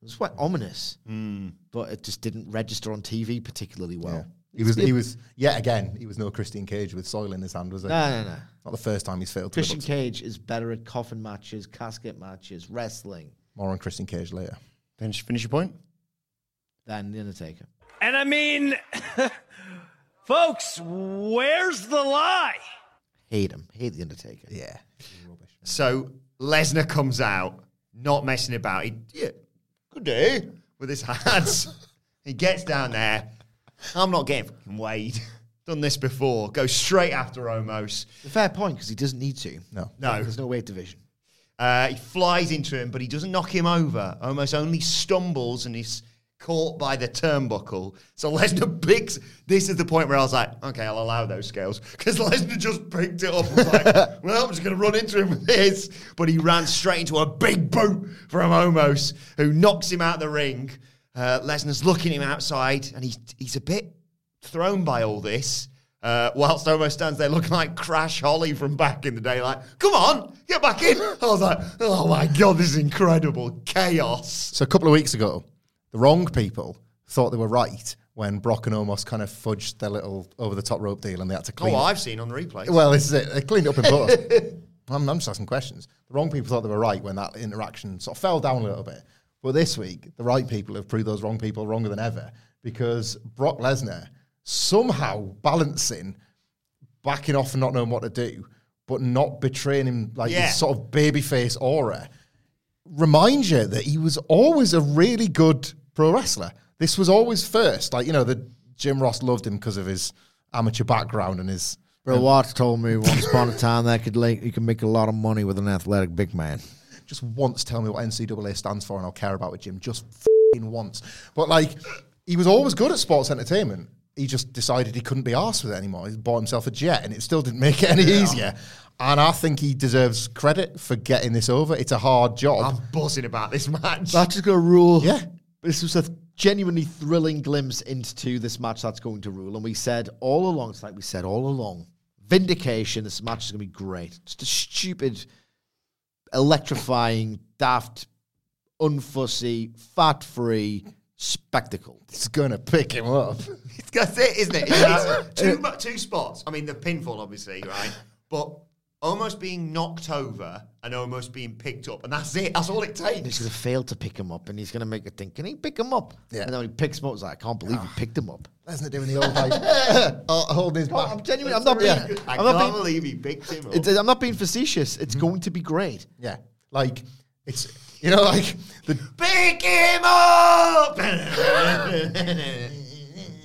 It was quite ominous, hmm. but it just didn't register on TV particularly well. He was, he was, yet again, he was no Christian Cage with soil in his hand, was it? No, no, no. Not the first time he's failed Christian to- Cage is better at coffin matches, casket matches, wrestling More on Christian Cage later. Finish, finish your point. than the Undertaker. And I mean, Folks, where's the lie? Hate him. Hate the Undertaker. Yeah. So Lesnar comes out, not messing about. He, yeah, good day with his hands. he gets down there. I'm not getting fucking weighed. Done this before. Goes straight after Omos. A fair point because he doesn't need to. No. No. There's no weight division. Uh, he flies into him, but he doesn't knock him over. Omos only stumbles and he's caught by the turnbuckle. So Lesnar picks. This is the point where I was like, okay, I'll allow those scales because Lesnar just picked it up. and was like, well, I'm just going to run into him with this. But he ran straight into a big boot from Omos, who knocks him out of the ring. Uh, Lesnar's looking him outside, and he's he's a bit thrown by all this. Uh, whilst Omos stands there looking like Crash Holly from back in the day, like, come on, get back in. I was like, oh my God, this is incredible. Chaos. So a couple of weeks ago, the wrong people thought they were right when Brock and Omos kind of fudged their little over the top rope deal and they had to oh, clean Oh, it. I've seen on the replay. Well, this is it. They cleaned it up in post. I'm, I'm just asking questions. The wrong people thought they were right when that interaction sort of fell down a little bit. But this week, the right people have proved those wrong people wronger than ever because Brock Lesnar somehow balancing, backing off and not knowing what to do, but not betraying him like Yeah. this sort of babyface aura reminds you that he was always a really good pro wrestler. This was always first. Like, you know, the Jim Ross loved him because of his amateur background and his Bro um, Watts told me once upon a time that could like you can make a lot of money with an athletic big man. just once tell me what NCAA stands for and I'll care about it, Jim. Just fing once. But like, he was always good at sports entertainment. He just decided he couldn't be arsed with it anymore. He bought himself a jet and it still didn't make it any easier. And I think he deserves credit for getting this over. It's a hard job. I'm buzzing about this match. That's just gonna rule. Yeah. This was a genuinely thrilling glimpse into this match that's going to rule. And we said all along, it's like we said all along, vindication, this match is gonna be great. Just a stupid, electrifying, daft, unfussy, fat-free spectacle. it's going to pick him up. That's it, isn't it? It's two, mu- two spots. I mean, the pinfall, obviously, right? But Omos being knocked over and Omos being picked up. And that's it. That's all it takes. He's takes. gonna fail to pick him up, and he's gonna make a thing. can he pick him up? Yeah. And then when he picks him up, it's like, I can't believe he picked him up. Lesnar doing the old like, uh, holding his back. I'm genuinely, I'm not being, I I'm can't being, believe he picked him up. it's, I'm not being facetious. It's going to be great. Yeah. Like, it's, you know, like the Pick him up!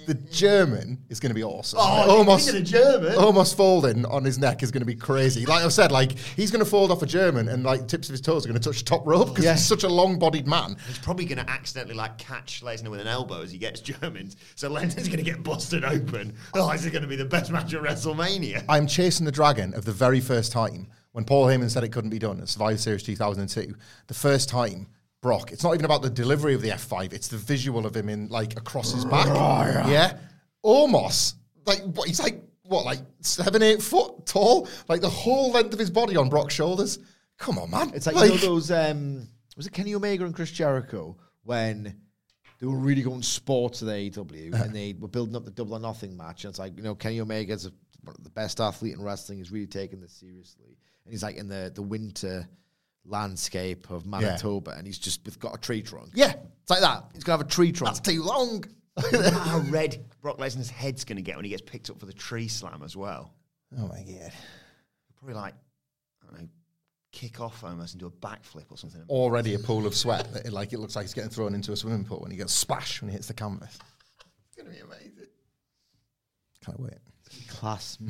the German is going to be awesome. Oh, Omos speaking German. Omos folding on his neck is going to be crazy. Like I said, like he's going to fold off a German, and like tips of his toes are going to touch the top rope because Yeah. he's such a long-bodied man. He's probably going to accidentally like catch Lesnar with an elbow as he gets Germans. So Lesnar's going to get busted open. Oh, this is going to be the best match at WrestleMania. I'm chasing the dragon of the very first time when Paul Heyman said it couldn't be done at Survivor Series 2002. The first time. Brock. It's not even about the delivery of the F5. It's the visual of him in like across his back. yeah. Omos like what he's like what like seven eight foot tall, like the whole length of his body on Brock's shoulders. Come on, man. It's like, you know those um was it Kenny Omega and Chris Jericho when they were really going sports at AEW and they were building up the double or nothing match and it's like, you know, Kenny Omega's a, the best athlete in wrestling, he's really taking this seriously. And he's like in the, the winter landscape of Manitoba and he's just got a tree trunk. yeah, It's like that. He's gonna have a tree trunk. that's too long. How red Brock Lesnar's head's going to get when he gets picked up for the tree slam as well. Oh my god. Probably like, I don't know, kick off Omos and do a backflip or something. Already a pool of sweat. that, like it looks like he's getting thrown into a swimming pool when he goes splash when he hits the canvas. It's going to be amazing. Can't wait. Class.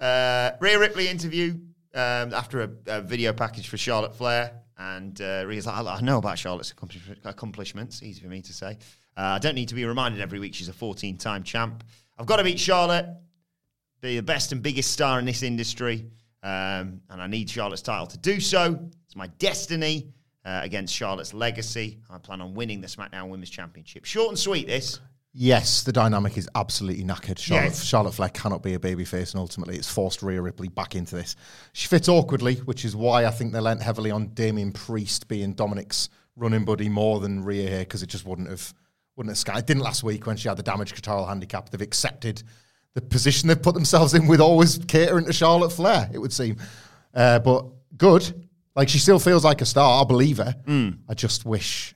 Uh, Rhea Ripley interview um, after a, a video package for Charlotte Flair. And uh, Rhea's like, I, I know about Charlotte's accomplish- accomplishments. Easy for me to say. Uh, I don't need to be reminded every week she's a 14 time champ. I've got to beat Charlotte, be the best and biggest star in this industry. Um, and I need Charlotte's title to do so. It's my destiny uh, against Charlotte's legacy. I plan on winning the SmackDown Women's Championship. Short and sweet, this. Yes, the dynamic is absolutely knackered. Charlotte, Yes. Charlotte Flair cannot be a babyface, and ultimately it's forced Rhea Ripley back into this. She fits awkwardly, which is why I think they lent heavily on Damien Priest being Dominic's running buddy more than Rhea here, because it just wouldn't have wouldn't have sky. It didn't last week when she had the Damage CTRL handicap. They've accepted the position they've put themselves in with always catering to Charlotte Flair, it would seem. Uh, but good. Like she still feels like a star. I believe her. I just wish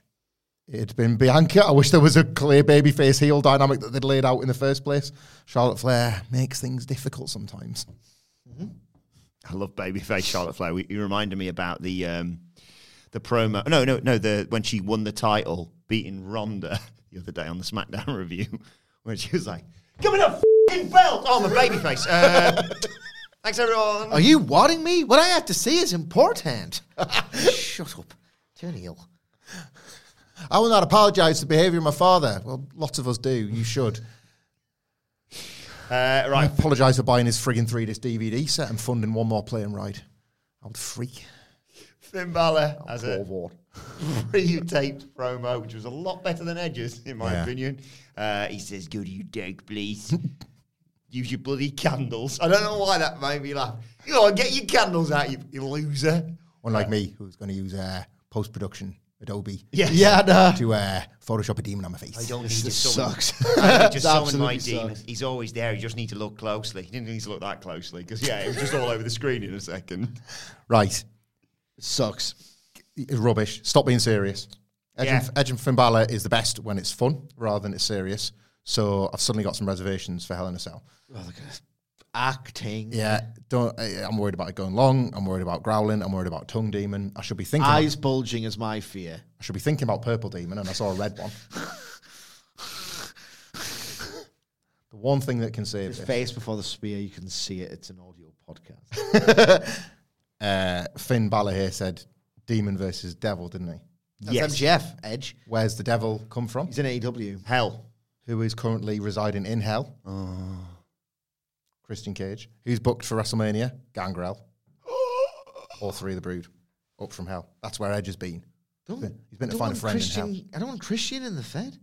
it'd been Bianca. I wish there was a clear babyface heel dynamic that they'd laid out in the first place. Charlotte Flair makes things difficult sometimes. I love babyface Charlotte Flair. You reminded me about the um, the promo. No, no, no. The when she won the title, beating Ronda the other day on the SmackDown review, where she was like, "Give me the fucking belt!" Oh, I'm a babyface. Uh, thanks everyone. Are you wanting me? What I have to say is important. Shut up. Turn heel. I will not apologise for the behaviour of my father. Well, lots of us do. You should. Uh, I right, apologise for buying his frigging three disc DVD set and funding one more plane ride. I would freak. Finn Balor has Poor a Ward. pre-taped promo, which was a lot better than Edge's, in my Yeah. opinion. Uh, he says, "Go to your deck, please. Use your bloody candles." I don't know why that made me laugh. You know, get your candles out, you, you loser. Unlike me, who's going to use uh, post production Adobe Yes. Yeah, no. to uh, Photoshop a demon on my face. I don't need This to summon. sucks. I need to summon my absolutely demon. sucks. He's always there. You just need to look closely. You didn't need to look that closely because yeah, it was just all over the screen in a second. Right. Sucks. It's rubbish. Stop being serious. Edge, Yeah. and, Edge and Finn Balor is the best when it's fun rather than it's serious. So I've suddenly got some reservations for Hell in a Cell. Oh, look at this. Acting. Yeah, don't. I, I'm worried about it going long. I'm worried about growling. I'm worried about tongue demon. I should be thinking. Eyes bulging is my fear. I should be thinking about purple demon, and I saw a red one. the one thing that can save His this. face before the spear, you can see it. It's an audio podcast. Uh, Finn Balor here said demon versus devil, didn't he? That's Yes. MJF, Edge. Where's the devil come from? He's in AEW. Hell. Who is currently residing in hell? Christian Cage. Who's booked for WrestleMania? Gangrel. All three of the brood. Up from hell. That's where Edge has been. Don't, He's been to find a friend in Christian, hell. I don't want Christian in the Fed.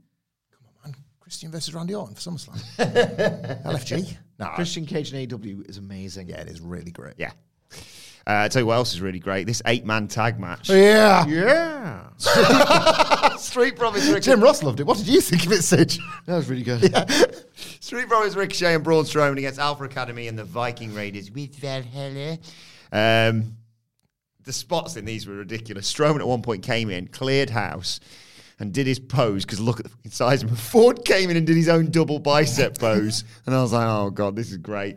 Come on, man, Christian versus Randy Orton for SummerSlam. LFG. Nah, Christian Cage in AEW is amazing. yeah, it is really great. Yeah. Uh, I tell you what else is really great. This eight-man tag match. Yeah. Yeah. Street Profits Ricochet. Jim Ross loved it. What did you think of it, Sid? That was really good. Street Profits Ricochet and Braun Strowman against Alpha Academy and the Viking Raiders with Valhalla. Um, the spots in these were ridiculous. Strowman at one point came in, cleared house, and did his pose because look at the fucking size of him. Ford came in and did his own double bicep pose, and I was like, "Oh god, this is great."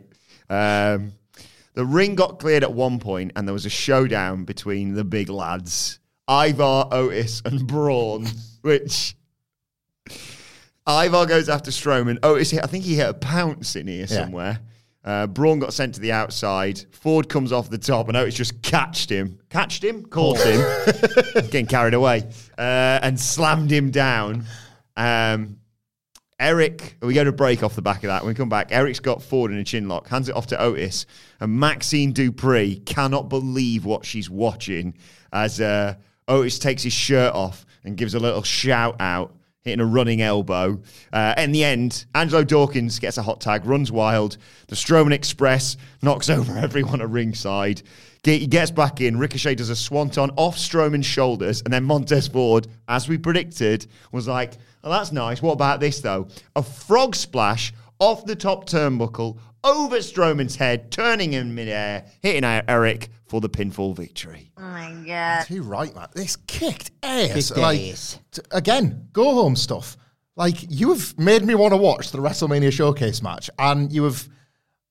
Um, the ring got cleared at one point, and there was a showdown between the big lads, Ivar, Otis, and Braun, which Ivar goes after Strowman. Otis, hit, I think he hit a pounce in here somewhere. Uh, Braun got sent to the outside. Ford comes off the top, and Otis just catched him. Catched him? Caught him. Getting carried away. Uh, and slammed him down. Um, Erik, we go to break off the back of that. When we come back, Erik's got Ford in a chin lock, hands it off to Otis, and Maxxine Dupri cannot believe what she's watching as uh, Otis takes his shirt off and gives a little shout out, hitting a running elbow. Uh, in the end, Angelo Dawkins gets a hot tag, runs wild. The Strowman Express knocks over everyone at ringside. Ge- He gets back in. Ricochet does a swanton off Strowman's shoulders, and then Montez Ford, as we predicted, was like, "Oh, that's nice. What about this though? A frog splash off the top turnbuckle over Strowman's head, turning him midair, hitting out Erik for the pinfall victory." Oh my god! Too right, man. This kicked ass. Kicked like, ass. t- again, go home stuff. Like, you have made me want to watch the WrestleMania Showcase match, and you have,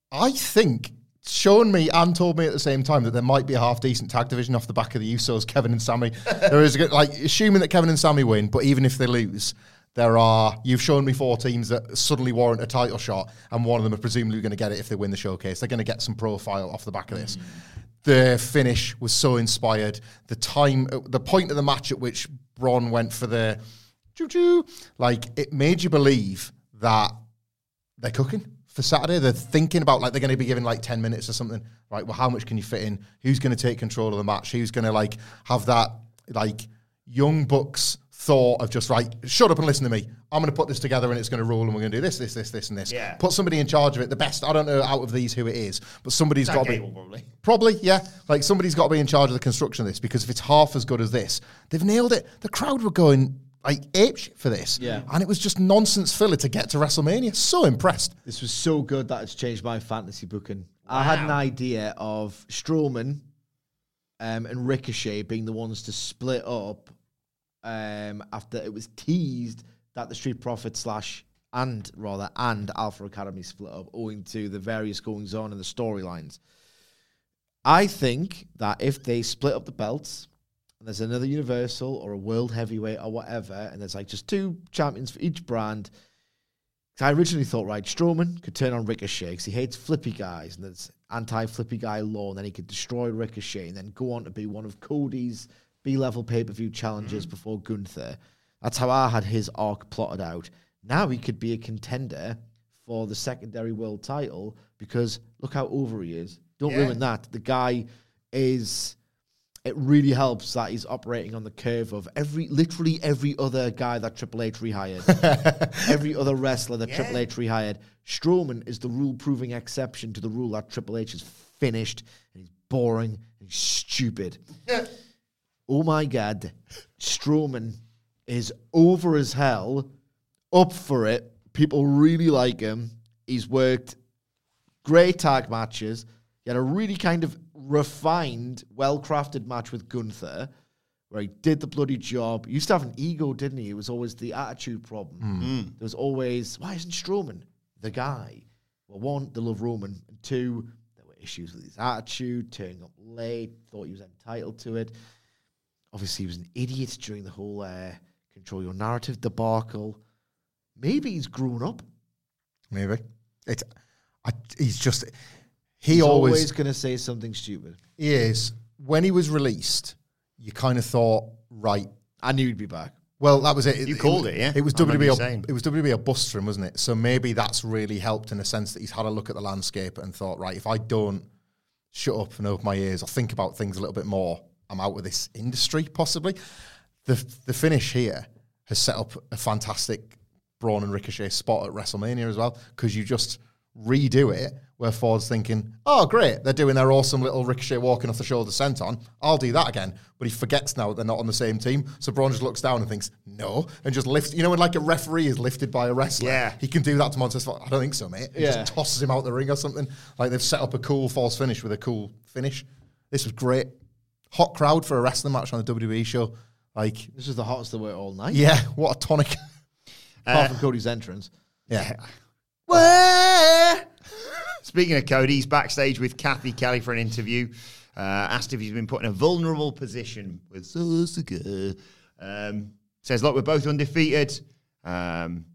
I think, shown me and told me at the same time that there might be a half decent tag division off the back of the Usos, Kevin and Sammy. there is, a good, like, assuming that Kevin and Sammy win, but even if they lose, there are, you've shown me four teams that suddenly warrant a title shot, and one of them are presumably going to get it if they win the showcase. They're going to get some profile off the back of this. Mm. The finish was so inspired. The time, the point of the match at which Braun went for the choo choo, like it made you believe that they're cooking for Saturday. They're thinking about like they're going to be given like 10 minutes or something. Right. Well, how much can you fit in? Who's going to take control of the match? Who's going to like have that like young bucks thought of just right, shut up and listen to me. I'm going to put this together and it's going to roll and we're going to do this, this, this, this, and this. Yeah. Put somebody in charge of it. The best, I don't know out of these who it is, but somebody's got to be. Probably. Probably, yeah. Like somebody's got to be in charge of the construction of this because if it's half as good as this, they've nailed it. The crowd were going like ape shit for this. Yeah. And it was just nonsense filler to get to WrestleMania. So impressed. This was so good that it's changed my fantasy booking. I had an idea of Strowman um, and Ricochet being the ones to split up um, after it was teased that the Street Profit slash and rather and Alpha Academy split up owing to the various goings on and the storylines. I think that if they split up the belts and there's another Universal or a World Heavyweight or whatever, and there's like just two champions for each brand. I originally thought, right, Strowman could turn on Ricochet because he hates flippy guys and there's anti flippy guy law, and then he could destroy Ricochet and then go on to be one of Cody's B level pay per view challenges mm-hmm. before Gunther. That's how I had his arc plotted out. Now he could be a contender for the secondary world title because look how over he is. Don't Yeah. ruin that. The guy is. It really helps that he's operating on the curve of every, literally every other guy that Triple H rehired, every other wrestler that Triple H rehired. Strowman is the rule-proving exception to the rule that Triple H is finished and he's boring and he's stupid. oh my god, Strowman is over as hell, up for it. People really like him. He's worked great tag matches. He had a really kind of refined, well crafted match with Gunther where he did the bloody job. He used to have an ego, didn't he? It was always the attitude problem. There was always, why isn't Strowman the guy? Well, one, they love Roman. And two, there were issues with his attitude, turning up late, thought he was entitled to it. Obviously, he was an idiot during the whole uh, control your narrative debacle. Maybe he's grown up. Maybe it's. I, he's just. He He's always, always going to say something stupid. he is. When he was released, you kind of thought, right. I knew he'd be back. Well, that was it. You called it, yeah? It was WWE. It was WWE a bust for him, wasn't it? So maybe that's really helped in the sense that he's had a look at the landscape and thought, right, if I don't shut up and open my ears or think about things a little bit more, I'm out of this industry. Possibly, the the finish here has set up a fantastic Braun and Ricochet spot at WrestleMania as well because you just redo it where Ford's thinking, oh, great, they're doing their awesome little Ricochet walking off the shoulder sent on. I'll do that again. But he forgets now that they're not on the same team. So Braun just looks down and thinks, no, and just lifts. You know, when like a referee is lifted by a wrestler, Yeah. he can do that to Montez Ford. I don't think so, mate. He Yeah. just tosses him out the ring or something. Like they've set up a cool false finish with a cool finish. This was great. Hot crowd for a wrestling match on the WWE show. Like, This is the hottest they were all night. yeah, what a tonic. Apart uh, from Cody's entrance. yeah. Speaking of Cody, he's backstage with Cathy Kelley for an interview. Uh, asked if he's been put in a vulnerable position with. Um, says, look, we're both undefeated. Um,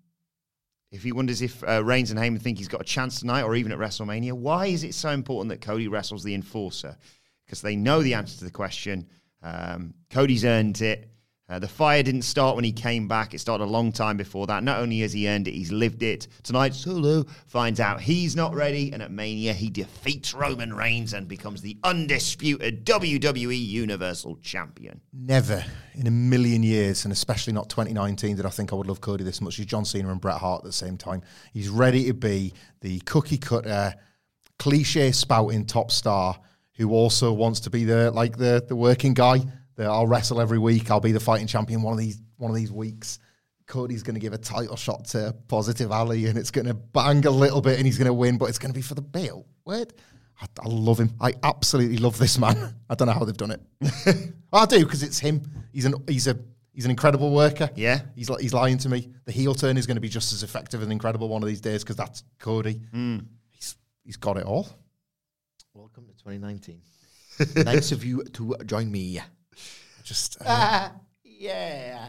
if he wonders if uh, Reigns and Heyman think he's got a chance tonight or even at WrestleMania, why is it so important that Cody wrestles the enforcer? Because they know the answer to the question. Um, Cody's earned it. Uh, the fire didn't start when he came back. It started a long time before that. Not only has he earned it, he's lived it. Tonight, Solo finds out he's not ready, and at Mania, he defeats Roman Reigns and becomes the undisputed WWE Universal Champion. Never in a million years, and especially not 2019, did I think I would love Cody this much as John Cena and Bret Hart at the same time. He's ready to be the cookie cutter, cliche spouting top star who also wants to be the like the the working guy. That I'll wrestle every week. I'll be the fighting champion one of these one of these weeks. Cody's going to give a title shot to Positive Ali, and it's going to bang a little bit, and he's going to win, but it's going to be for the belt. What? I, I love him. I absolutely love this man. I don't know how they've done it. I do because it's him. He's an he's a he's an incredible worker. Yeah. he's he's lying to me. The heel turn is going to be just as effective and incredible one of these days because that's Cody. Mm. He's he's got it all. Welcome to 2019. nice of you to join me. Just uh, Yeah.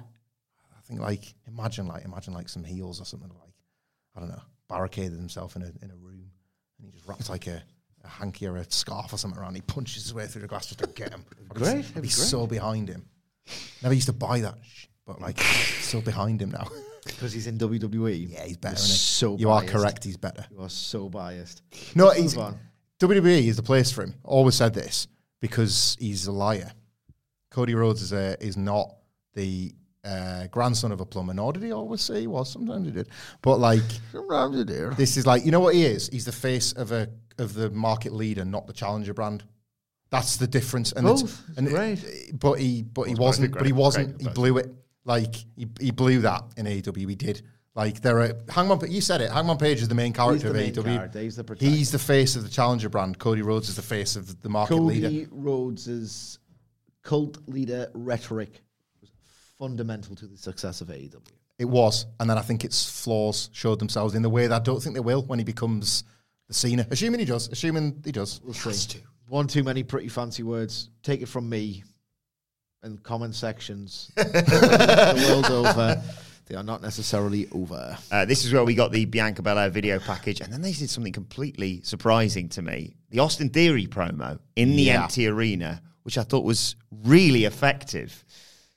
I think like imagine like imagine like some heels or something like I don't know barricaded himself in a in a room and he just wraps like a, a hanky or a scarf or something around. He punches his way through the glass just to get him. I'd Great, I'd be be great. so behind him. Never used to buy that, sh- but like so behind him now. Because he's in WWE. Yeah, he's better. You're Isn't so you are correct. He's better. You are so biased. No, Let's he's move. WWE is the place for him. Always said this because he's a liar. Cody Rhodes is a, is not the uh, grandson of a plumber. Nor did he always say he was. Sometimes he did, but like Sometimes you do. this is like you know what he is. He's the face of a of the market leader, not the challenger brand. That's the difference. And it's- Both. and it- Great. but he but he wasn't. great, But he wasn't. great, he blew it. Like he, he blew that in AEW. He did. Like there are Hangman. You said it. Hangman Page is the main character the main of AEW. character, he's the He's the face of the challenger brand. Cody Rhodes is the face of the market leader. Cody Rhodes Rhodes's cult leader rhetoric was fundamental to the success of AEW. It was, and then I think its flaws showed themselves in the way that I don't think they will when he becomes the Cena. Assuming he does, assuming he does. We'll see. One too many pretty fancy words. Take it from me. And comment sections the world over, they are not necessarily over. Uh, this is where we got the Bianca Belair video package, and then they did something completely surprising to me: the Austin Theory promo in the Yeah. empty arena, which I thought was really effective.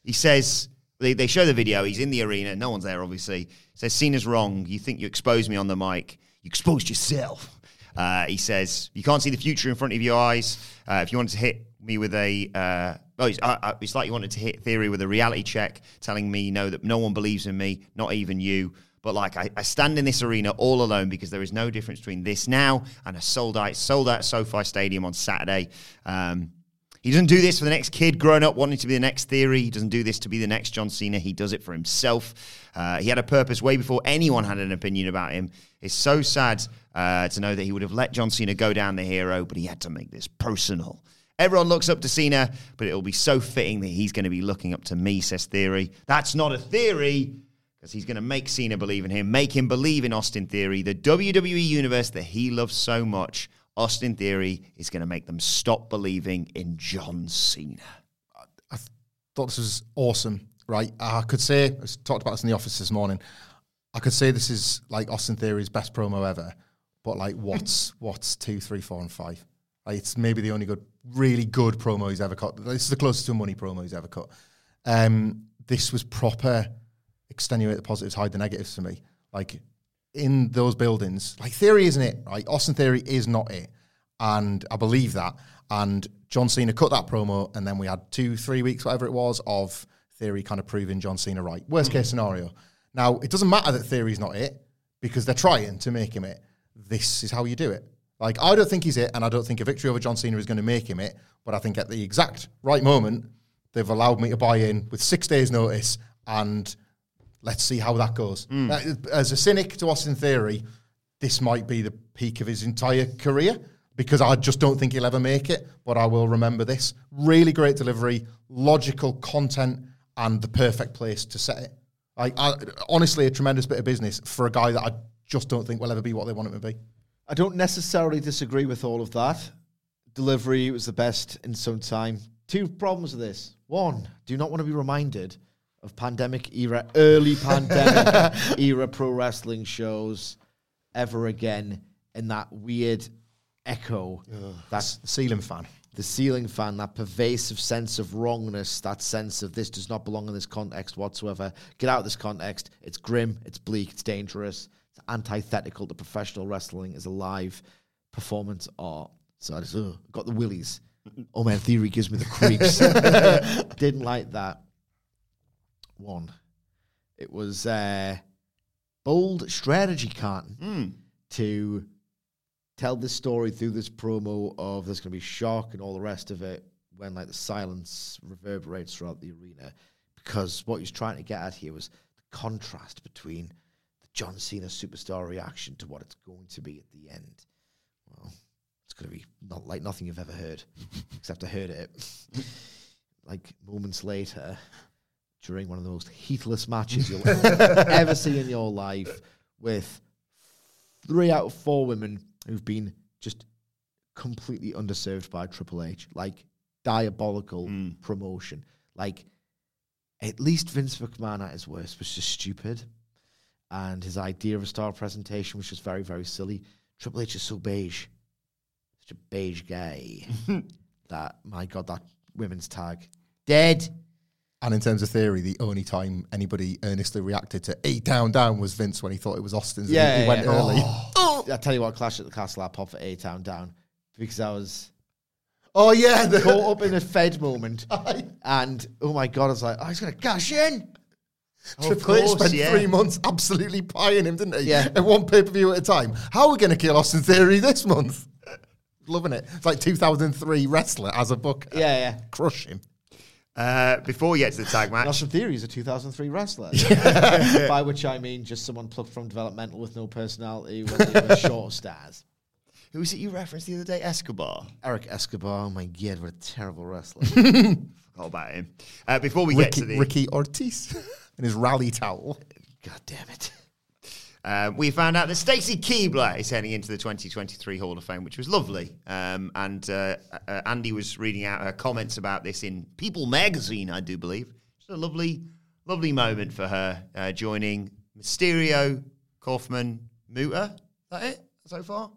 He says they, they show the video. He's in the arena. No one's there, obviously. Says Cena's wrong. You think you exposed me on the mic? You exposed yourself. Uh, he says you can't see the future in front of your eyes. Uh, if you wanted to hit me with a, uh, oh, it's, uh, uh, it's like you wanted to hit Theory with a reality check, telling me no that no one believes in me, not even you. But like I, I stand in this arena all alone because there is no difference between this now and a sold out sold out SoFi Stadium on Saturday. Um, he doesn't do this for the next kid growing up wanting to be the next Theory. He doesn't do this to be the next John Cena. He does it for himself. Uh, he had a purpose way before anyone had an opinion about him. It's so sad uh, to know that he would have let John Cena go down the hero, but he had to make this personal. Everyone looks up to Cena, but it'll be so fitting that he's going to be looking up to me, says Theory. That's not a theory because he's going to make Cena believe in him, make him believe in Austin Theory, the WWE universe that he loves so much. Austin Theory is going to make them stop believing in John Cena. I th- thought this was awesome, right? I could say, I talked about this in the office this morning. I could say this is like Austin Theory's best promo ever, but like what's what's two, three, four, and five? Like it's maybe the only good, really good promo he's ever cut. This is the closest to a money promo he's ever cut. Um, this was proper extenuate the positives, hide the negatives for me. Like in those buildings, like Theory isn't it, right? Austin Theory is not it. And I believe that. And John Cena cut that promo, and then we had two, three weeks, whatever it was, of Theory kind of proving John Cena right. Worst hmm. case scenario. Now, it doesn't matter that Theory's not it because they're trying to make him it. This is how you do it. Like, I don't think he's it, and I don't think a victory over John Cena is going to make him it, but I think at the exact right moment, they've allowed me to buy in with six days' notice, and let's see how that goes. Uh, As a cynic to Austin Theory, this might be the peak of his entire career because I just don't think he'll ever make it, but I will remember this. Really great delivery, logical content, and the perfect place to set it. Like, I, honestly, a tremendous bit of business for a guy that I just don't think will ever be what they want him to be. I don't necessarily disagree with all of that. Delivery was the best in some time. Two problems with this. One, do not want to be reminded of pandemic era, early pandemic era pro wrestling shows ever again in that weird echo. That's Ceiling fan. the ceiling fan, that pervasive sense of wrongness, that sense of this does not belong in this context whatsoever. Get out of this context. It's grim, it's bleak, it's dangerous, it's antithetical to professional wrestling as a live performance art. So I just ugh, got the willies. Oh man, theory gives me the creeps. Didn't like that. One. It was uh, bold strategy, Cotton, to tell this story through this promo of there's going to be shock and all the rest of it when like the silence reverberates throughout the arena because what he's trying to get at here was the contrast between the John Cena superstar reaction to what it's going to be at the end. Well, it's going to be not like nothing you've ever heard, except I heard it like moments later during one of the most heatless matches you'll ever see in your life with three out of four women who've been just completely underserved by Triple H. Like diabolical hmm. promotion. Like at least Vince McMahon at his worst was just stupid. And his idea of a star presentation was just very, very silly. Triple H is so beige. Such a beige guy. that my god, that women's tag. Dead. And in terms of theory, the only time anybody earnestly reacted to eight down down was Vince when he thought it was Austin's. and Yeah, he, he went yeah. early. Oh. I tell you what, Clash at the Castle I popped for A Town down because I was Oh yeah, the, caught up in a Fed moment. and oh my god, I was like, oh, he's gonna cash in. Triple H course, spent yeah. three months absolutely pieing him, didn't he? Yeah. At one pay per view at a time. How are we going to kill Austin Theory this month? Loving it. It's like 2003 wrestler as a book. Yeah, yeah. Crush him. Uh, before we get to the tag match, Austin Theory is a 2003 wrestler. By which I mean just someone plucked from developmental with no personality with the short stars. who was it you referenced the other day? Escobar. Eric Escobar, oh my god, what a terrible wrestler. Forgot about him. Uh, before we get to the Ricky Ortiz and his rally towel. God damn it. Uh, we found out that Stacy Keibler is heading into the 2023 Hall of Fame, which was lovely. Um, and uh, uh, Andy was reading out her comments about this in People magazine, I do believe. Just a lovely, lovely moment for her uh, joining Mysterio, Kaufman, Muta. Is that it so far?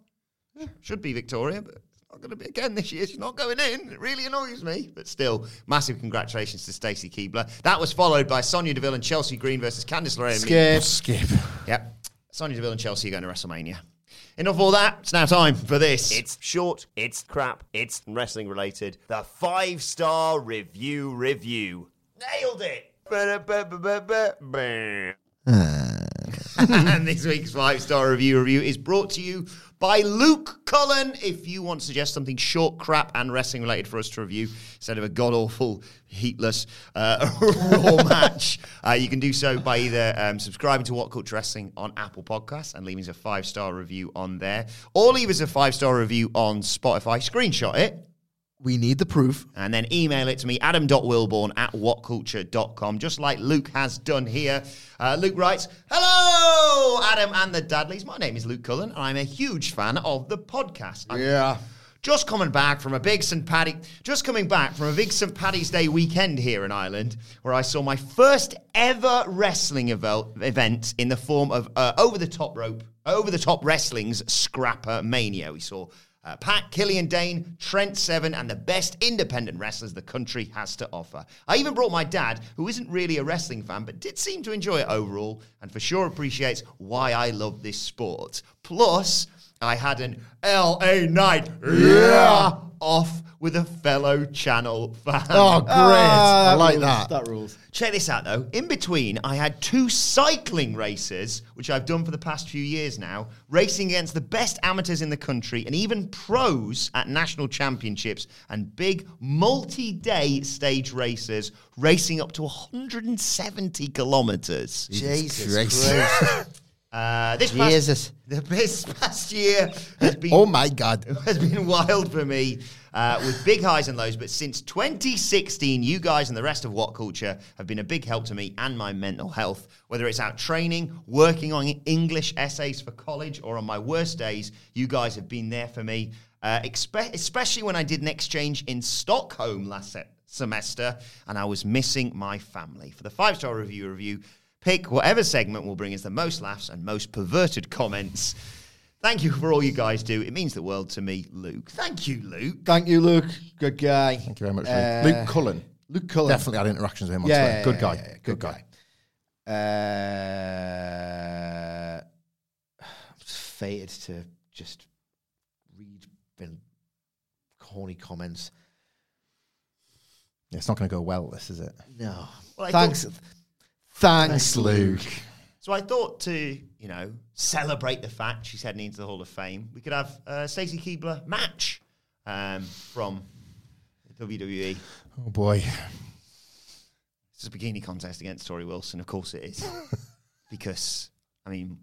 Yeah, should be Victoria, but it's not going to be again this year. She's not going in. It really annoys me. But still, massive congratulations to Stacy Keibler. That was followed by Sonya Deville and Chelsea Green versus Candice LeRae. Skip. Skip. Yep. Sonya Deville and Chelsea are going to WrestleMania. Enough of all that. It's now time for this. It's short, it's crap, it's wrestling related. The five star review review. nailed it. And this week's five star review review is brought to you by Luke Cullen. If you want to suggest something short, crap, and wrestling related for us to review instead of a god awful, heatless uh, Raw match, uh, you can do so by either um, subscribing to What Culture Wrestling on Apple Podcasts and leaving us a five star review on there, or leave us a five star review on Spotify. Screenshot it. We need the proof. And then email it to me, adam.wilbourn at whatculture.com, just like Luke has done here. Uh, Luke writes, Hello, Adam and the Dudleys. My name is Luke Cullen, and I'm a huge fan of the podcast. I'm Yeah. just coming back from a big St. Paddy, just coming back from a big St. Paddy's Day weekend here in Ireland, where I saw my first ever wrestling evel- event in the form of uh, over the top rope, over the top wrestling's Scrapper Mania. We saw uh, Pat, Killian Dane, Trent Seven, and the best independent wrestlers the country has to offer. I even brought my dad, who isn't really a wrestling fan, but did seem to enjoy it overall, and for sure appreciates why I love this sport. Plus, I had an LA night yeah, off with a fellow channel fan. Oh, great. Ah, I like rules, that. That rules. Check this out though. In between, I had two cycling races, which I've done for the past few years now, racing against the best amateurs in the country and even pros at national championships and big multi day stage races, racing up to 170 kilometers. Jesus Christ. Uh, this past- Jesus. this past year has been Oh my God. has been wild for me uh, with big highs and lows. But since 2016, you guys and the rest of What Culture have been a big help to me and my mental health. Whether it's out training, working on English essays for college, or on my worst days, you guys have been there for me. Uh, expe- especially when I did an exchange in Stockholm last se- semester and I was missing my family. For the five star review review, pick whatever segment will bring us the most laughs and most perverted comments. Thank you for all you guys do. It means the world to me, Luke. Thank you, Luke. Thank you, Luke. Good guy. Thank you very much, Uh, Luke. Luke Cullen. Luke Cullen. Definitely had interactions with him on Yeah, Twitter. yeah, Good guy. yeah, yeah, Good, good guy. Uh, I'm fated to just read been corny comments. Yeah, it's not going to go well, this, is it? No. Well, Thanks. thought- Thanks, Luke. So I thought to, you know, celebrate the fact she's heading into the Hall of Fame, we could have uh, Stacy Keibler match um, from WWE. Oh boy. It's a bikini contest against Torrie Wilson. Of course it is. because, I mean,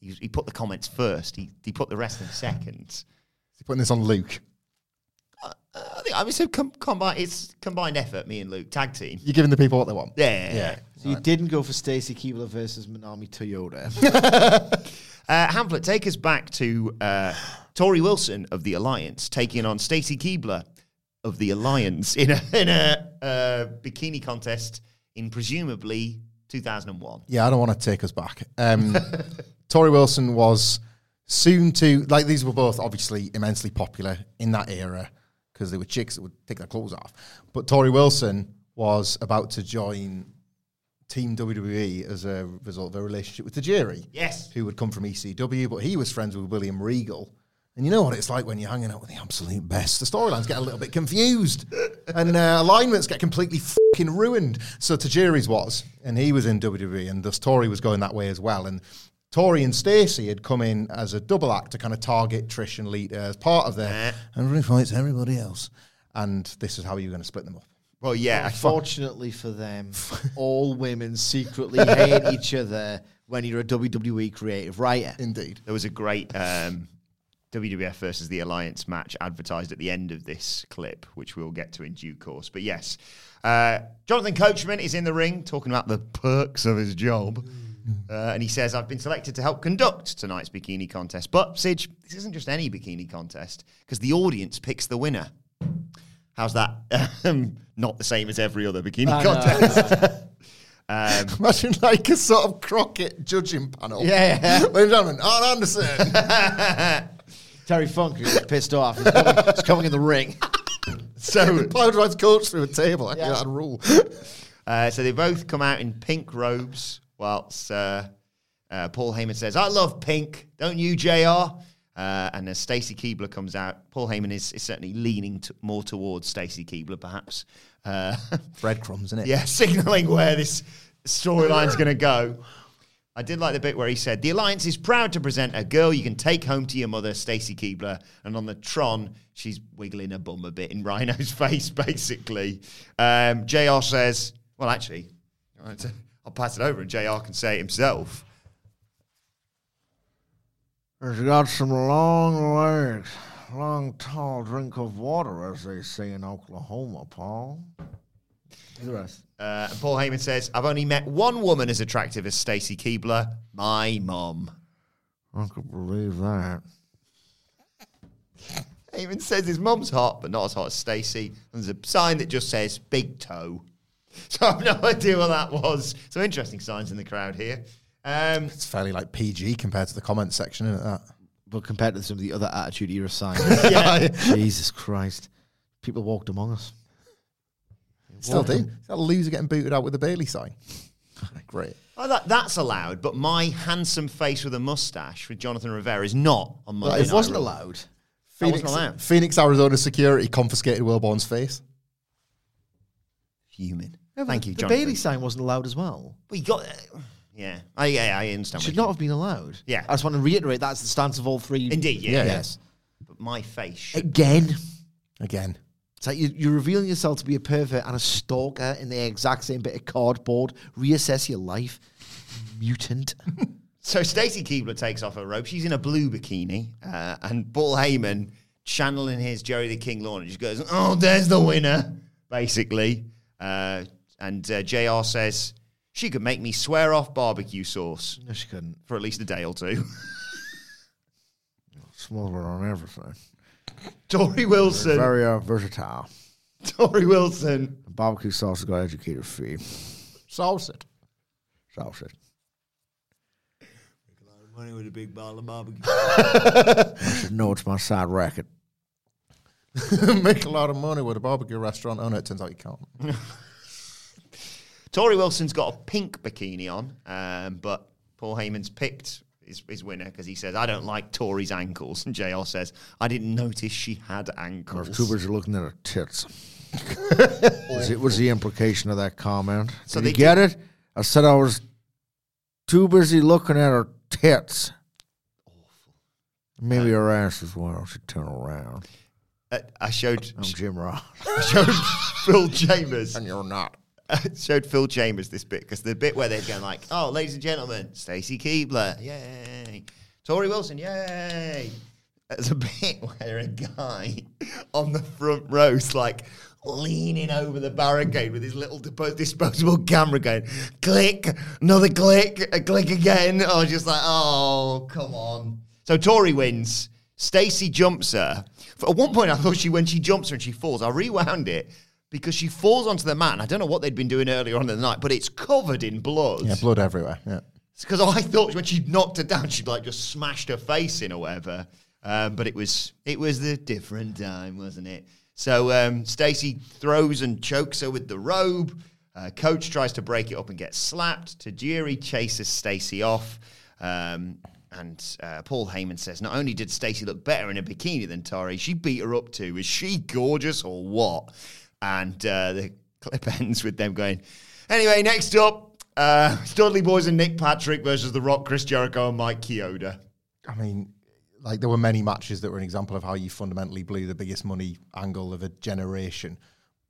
he, he put the comments first. He, he put the wrestling second. Is he putting this on Luke? Uh, I think I mean, so com- combined. It's combined effort. Me and Luke tag team. You're giving the people what they want. Yeah, Yeah. So you didn't go for Stacy Keibler versus Manami Toyota. Uh, Hamflett, take us back to uh, Torrie Wilson of the Alliance taking on Stacy Keibler of the Alliance in a in a uh, bikini contest in presumably 2001. Yeah, I don't want to take us back. Um, Torrie Wilson was soon to like these were both obviously immensely popular in that era because they were chicks that would take their clothes off. But Torrie Wilson was about to join Team WWE as a result of a relationship with Tajiri. Yes. Who would come from ECW, but he was friends with William Regal. And you know what it's like when you're hanging out with the absolute best. The storylines get a little bit confused, and uh, alignments get completely fucking ruined. So Tajiri's was, and he was in WWE, and thus Torrie was going that way as well. And Torrie and Stacey had come in as a double act to kind of target Trish and Lita as part of their everybody fights everybody else. And this is how you're going to split them up. Well, yeah. Unfortunately for them, all women secretly hate each other when you're a WWE creative writer. Indeed. There was a great um, WWF versus the Alliance match advertised at the end of this clip, which we'll get to in due course. But yes, uh, Jonathan Coachman is in the ring talking about the perks of his job. Uh, and he says, I've been selected to help conduct tonight's bikini contest. But, Sige, this isn't just any bikini contest because the audience picks the winner. How's that? Um, Not the same as every other bikini I know, contest. um, Imagine like a sort of Crockett judging panel. Yeah, yeah. Ladies and gentlemen, Arn Anderson. Terry Funk is pissed off. He's coming, he's coming in the ring. so, Plowed right coach through a table. I Yeah. can't rule. Uh, so they both come out in pink robes, whilst uh, uh, Paul Heyman says, "I love pink, don't you, Jr." Uh, and as Stacy Keibler comes out, Paul Heyman is, is certainly leaning to, more towards Stacy Keibler, perhaps. Uh, Breadcrumbs, isn't it? yeah, signaling where this storyline's going to go. I did like the bit where he said, The Alliance is proud to present a girl you can take home to your mother, Stacy Keibler. And on the Tron, she's wiggling her bum a bit in Rhyno's face, basically. Um, JR says, Well, actually, I'll pass it over and JR can say it himself. She's got some long legs. Long, tall drink of water, as they say in Oklahoma, Paul. Uh, and Paul Heyman says, I've only met one woman as attractive as Stacy Keibler, my mom. I could believe that. Heyman says his mom's hot, but not as hot as Stacy. And there's a sign that just says big toe. So I have no idea what that was. Some interesting signs in the crowd here. Um, It's fairly like PG compared to the comment section, isn't it? That. But compared to some of the other Attitude Era signs, yeah. Jesus Christ. People walked among us. Still do. Is that a loser getting booted out with a Bayley sign? Great. Oh, that, that's allowed, but my handsome face with a mustache with Jonathan Rivera is not on Monday It wasn't Raw. allowed. That Phoenix, wasn't allowed. Phoenix, Arizona security confiscated Wilbourn's face. Human. Thank you, The Jonathan. Bayley sign wasn't allowed as well. You got... Yeah. I, yeah, I understand. Should what not have been allowed. Yeah. I just want to reiterate that's the stance of all three. Indeed, yeah. Yeah, yes. But my face should Again. Again. It's like you, you're revealing yourself to be a pervert and a stalker in the exact same bit of cardboard. Reassess your life, mutant. So Stacy Keibler takes off her robe. She's in a blue bikini, uh, and Paul Heyman, channeling his Jerry the King Lawler, just goes, "Oh, there's the winner," basically. Uh, and uh, Jr. says she could make me swear off barbecue sauce no, she couldn't. for at least a day or two. Smother on everything. Torrie Wilson, Very uh, versatile. Torrie Wilson. Barbecue sauce has got educated fee. Sauce it. Sauce it. Make a lot of money with a big bottle of barbecue. I should know it's my side racket. Make a lot of money with a barbecue restaurant. Oh no, it turns out you can't. Torrie Wilson's got a pink bikini on, um, but Paul Heyman's picked his, his winner because he says, I don't like Torrie's ankles. And JR says, I didn't notice she had ankles. too busy looking at her tits. was, it, was the implication of that comment? So Did they you get it? I said I was too busy looking at her tits. Maybe her ass as well. She turn around. Uh, I showed, I'm Jim Ross. I showed Phil Chambers. And you're not. Showed Phil Chambers this bit because the bit where they're going like, "Oh, ladies and gentlemen, Stacy Keibler, yay! Torrie Wilson, yay!" There's a bit where a guy on the front row's like leaning over the barricade with his little disposable camera, going, "Click, another click, a click again." I was just like, "Oh, come on!" So Torrie wins. Stacey jumps her. At one point, I thought she when she jumps her and she falls. I rewound it because she falls onto the mat. And I don't know what they'd been doing earlier on in the night, but it's covered in blood. Yeah, blood everywhere. Yeah. Because I thought when she knocked her down, she'd like just smashed her face in or whatever. Um, but it was it was the different time, wasn't it? So um, Stacy throws and chokes her with the robe. Uh, Coach tries to break it up and gets slapped. Tajiri chases Stacy off. Um, and uh, Paul Heyman says, not only did Stacy look better in a bikini than Torrie, she beat her up too. Is she gorgeous or what? And uh, the clip ends with them going, anyway, next up, uh, Dudley Boyz and Nick Patrick versus The Rock, Chris Jericho, and Mike Chioda. I mean, like there were many matches that were an example of how you fundamentally blew the biggest money angle of a generation.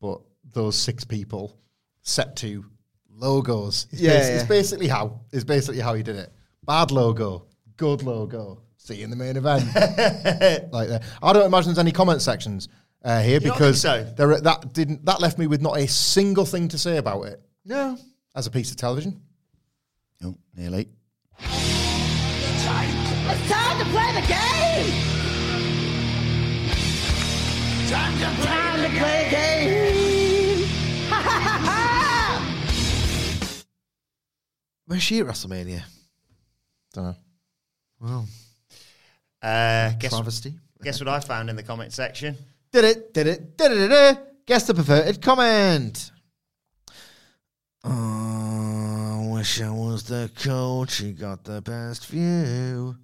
But those six people set to logos. It's, Yeah, it's yeah. basically how it's basically how he did it. Bad logo, good logo. See you in the main event. like that. I don't imagine there's any comment sections uh, here don't because so? there that didn't that left me with not a single thing to say about it No. as a piece of television. Oh, nearly. It's time to play the game! Time to play, time to play a game! Ha ha ha ha! Where's she at WrestleMania? Don't know. Well, Uh, guess, travesty. guess what I found in the comment section? Did it, did it, did it, did it. Guess the perverted comment. Oh, wish I was the coach. He got the best view.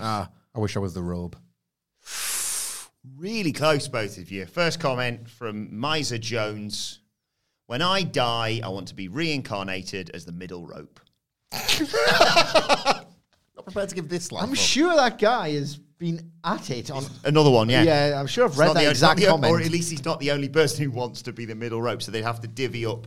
Ah, I wish I was the robe. Really close, both of you. First comment from Miser Jones. When I die, I want to be reincarnated as the middle rope. Not prepared to give this life. I'm up. sure that guy has been at it on. Another one, yeah. Yeah, I'm sure I've It's read that the- exact not the- comment. Or at least he's not the only person who wants to be the middle rope, so they'd have to divvy up.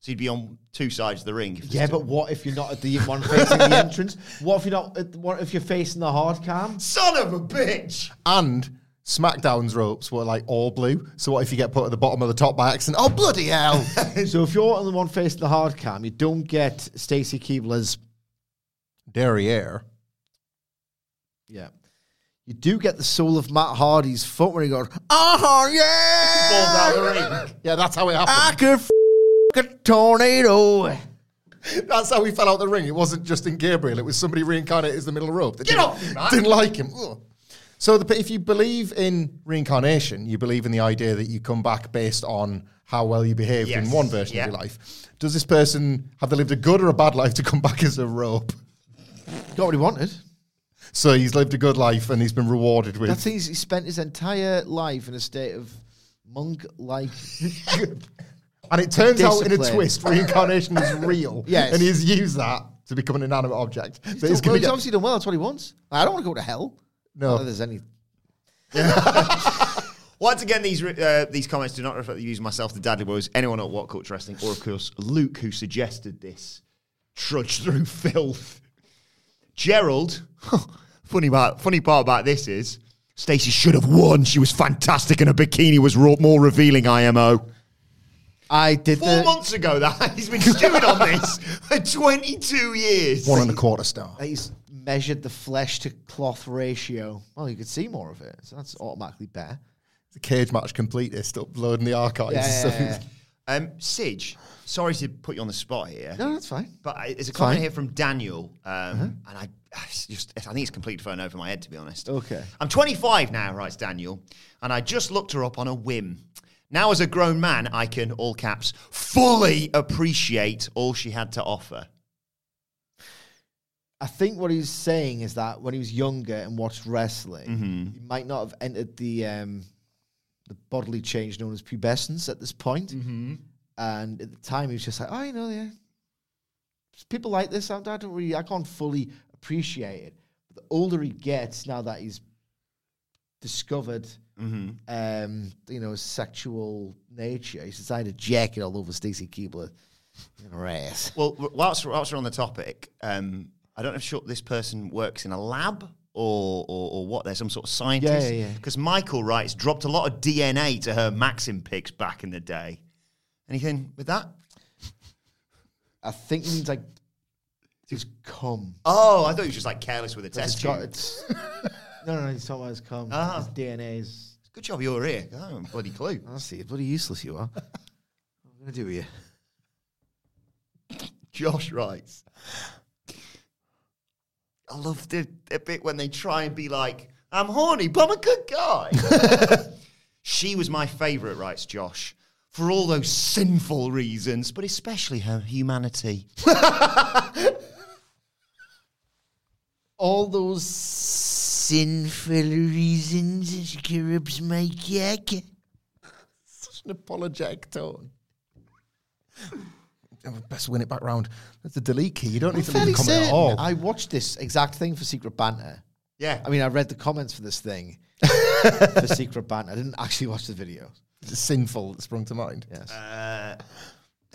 So he'd be on two sides of the ring. Yeah, but what if you're not at the one facing the entrance? What if you're not? At, what if you're facing the hard cam? Son of a bitch! And SmackDown's ropes were like all blue. So what if you get put at the bottom of the top by accident? Oh bloody hell! so if you're on the one facing the hard cam, you don't get Stacy Keibler's. Derriere. Yeah. You do get the soul of Matt Hardy's foot when he goes, oh yeah, Falls out the ring. Yeah, that's how it happened. I could f- a tornado. That's how he fell out the ring. It wasn't Justin Gabriel. It was somebody reincarnated as the middle rope. that Get didn't, off me. Didn't like him. Ugh. So the, if you believe in reincarnation, you believe in the idea that you come back based on how well you behaved in one version Yeah. of your life. Does this person have they lived a good or a bad life to come back as a rope? Got what he wanted. So he's lived a good life and he's been rewarded with. That's he's he spent his entire life in a state of monk-like. and it turns out in a Discipline. twist, reincarnation is real. Yes. And he's used that to become an inanimate object. So He's, he's well, going he's to obviously done well. That's what he wants. I don't want to go to hell. No. Not that there's any. Once again, these uh, these comments do not reflect the views of myself, the Dadley Boyz, anyone at WhatCulture Wrestling, or of course Luke, who suggested this trudge through filth. Gerald, funny part, funny part about this is Stacey should have won. She was fantastic, and her bikini was ro- more revealing. IMO. I did Four the. months ago, that he's been stewing on this for 22 years. one and a quarter star. He's measured the flesh to cloth ratio. Well, you could see more of it, so that's automatically better. The cage match completist uploading the archives. Yeah, So yeah, yeah, Um, Sidge, sorry to put you on the spot here. No, that's fine. But I, there's a It's comment fine. here from Daniel, um, and I it's just I think it's completely thrown over my head to be honest. Okay. I'm 25 now, writes Daniel, and I just looked her up on a whim. Now, as a grown man, I can all caps fully appreciate all she had to offer. I think what he's saying is that when he was younger and watched wrestling, Mm-hmm. he might not have entered the um, the bodily change known as pubescence at this point. Mm-hmm. And at the time, he was just like, "Oh, you know, yeah, people like this. I, I don't really, I can't fully appreciate it." But the older he gets, now that he's discovered, Mm-hmm. um, you know, his sexual nature, he's decided to jack it all over Stacy Keibler in her ass. Well, whilst, whilst we're on the topic, um, I don't know if sure this person works in a lab or, or, or what. There's some sort of scientist. yeah, yeah. Because Michael writes, dropped a lot of DNA to her Maxim pics back in the day. Anything with that? I think it means like just come. Oh, I thought he was just like careless with a test tube. it's no, no, no. He's talking about his cum. Ah. His DNA is. Good job you're here. I don't have a bloody clue. I see. Bloody useless you are. what am I gonna do with you? Josh writes. I love the, the bit when they try and be like, I'm horny, but I'm a good guy. she was my favourite, writes Josh, for all those sinful reasons, but especially her humanity. All those sinful reasons it corrupts my cock. Such an apologetic tone. Oh, Best win it back round. That's the delete key. You don't I'm need to leave a comment at all. I watched this exact thing for Secret Banter. Yeah. I mean, I read the comments for this thing for Secret Banter. I didn't actually watch the video. It's sinful that sprung to mind. Yes. Uh,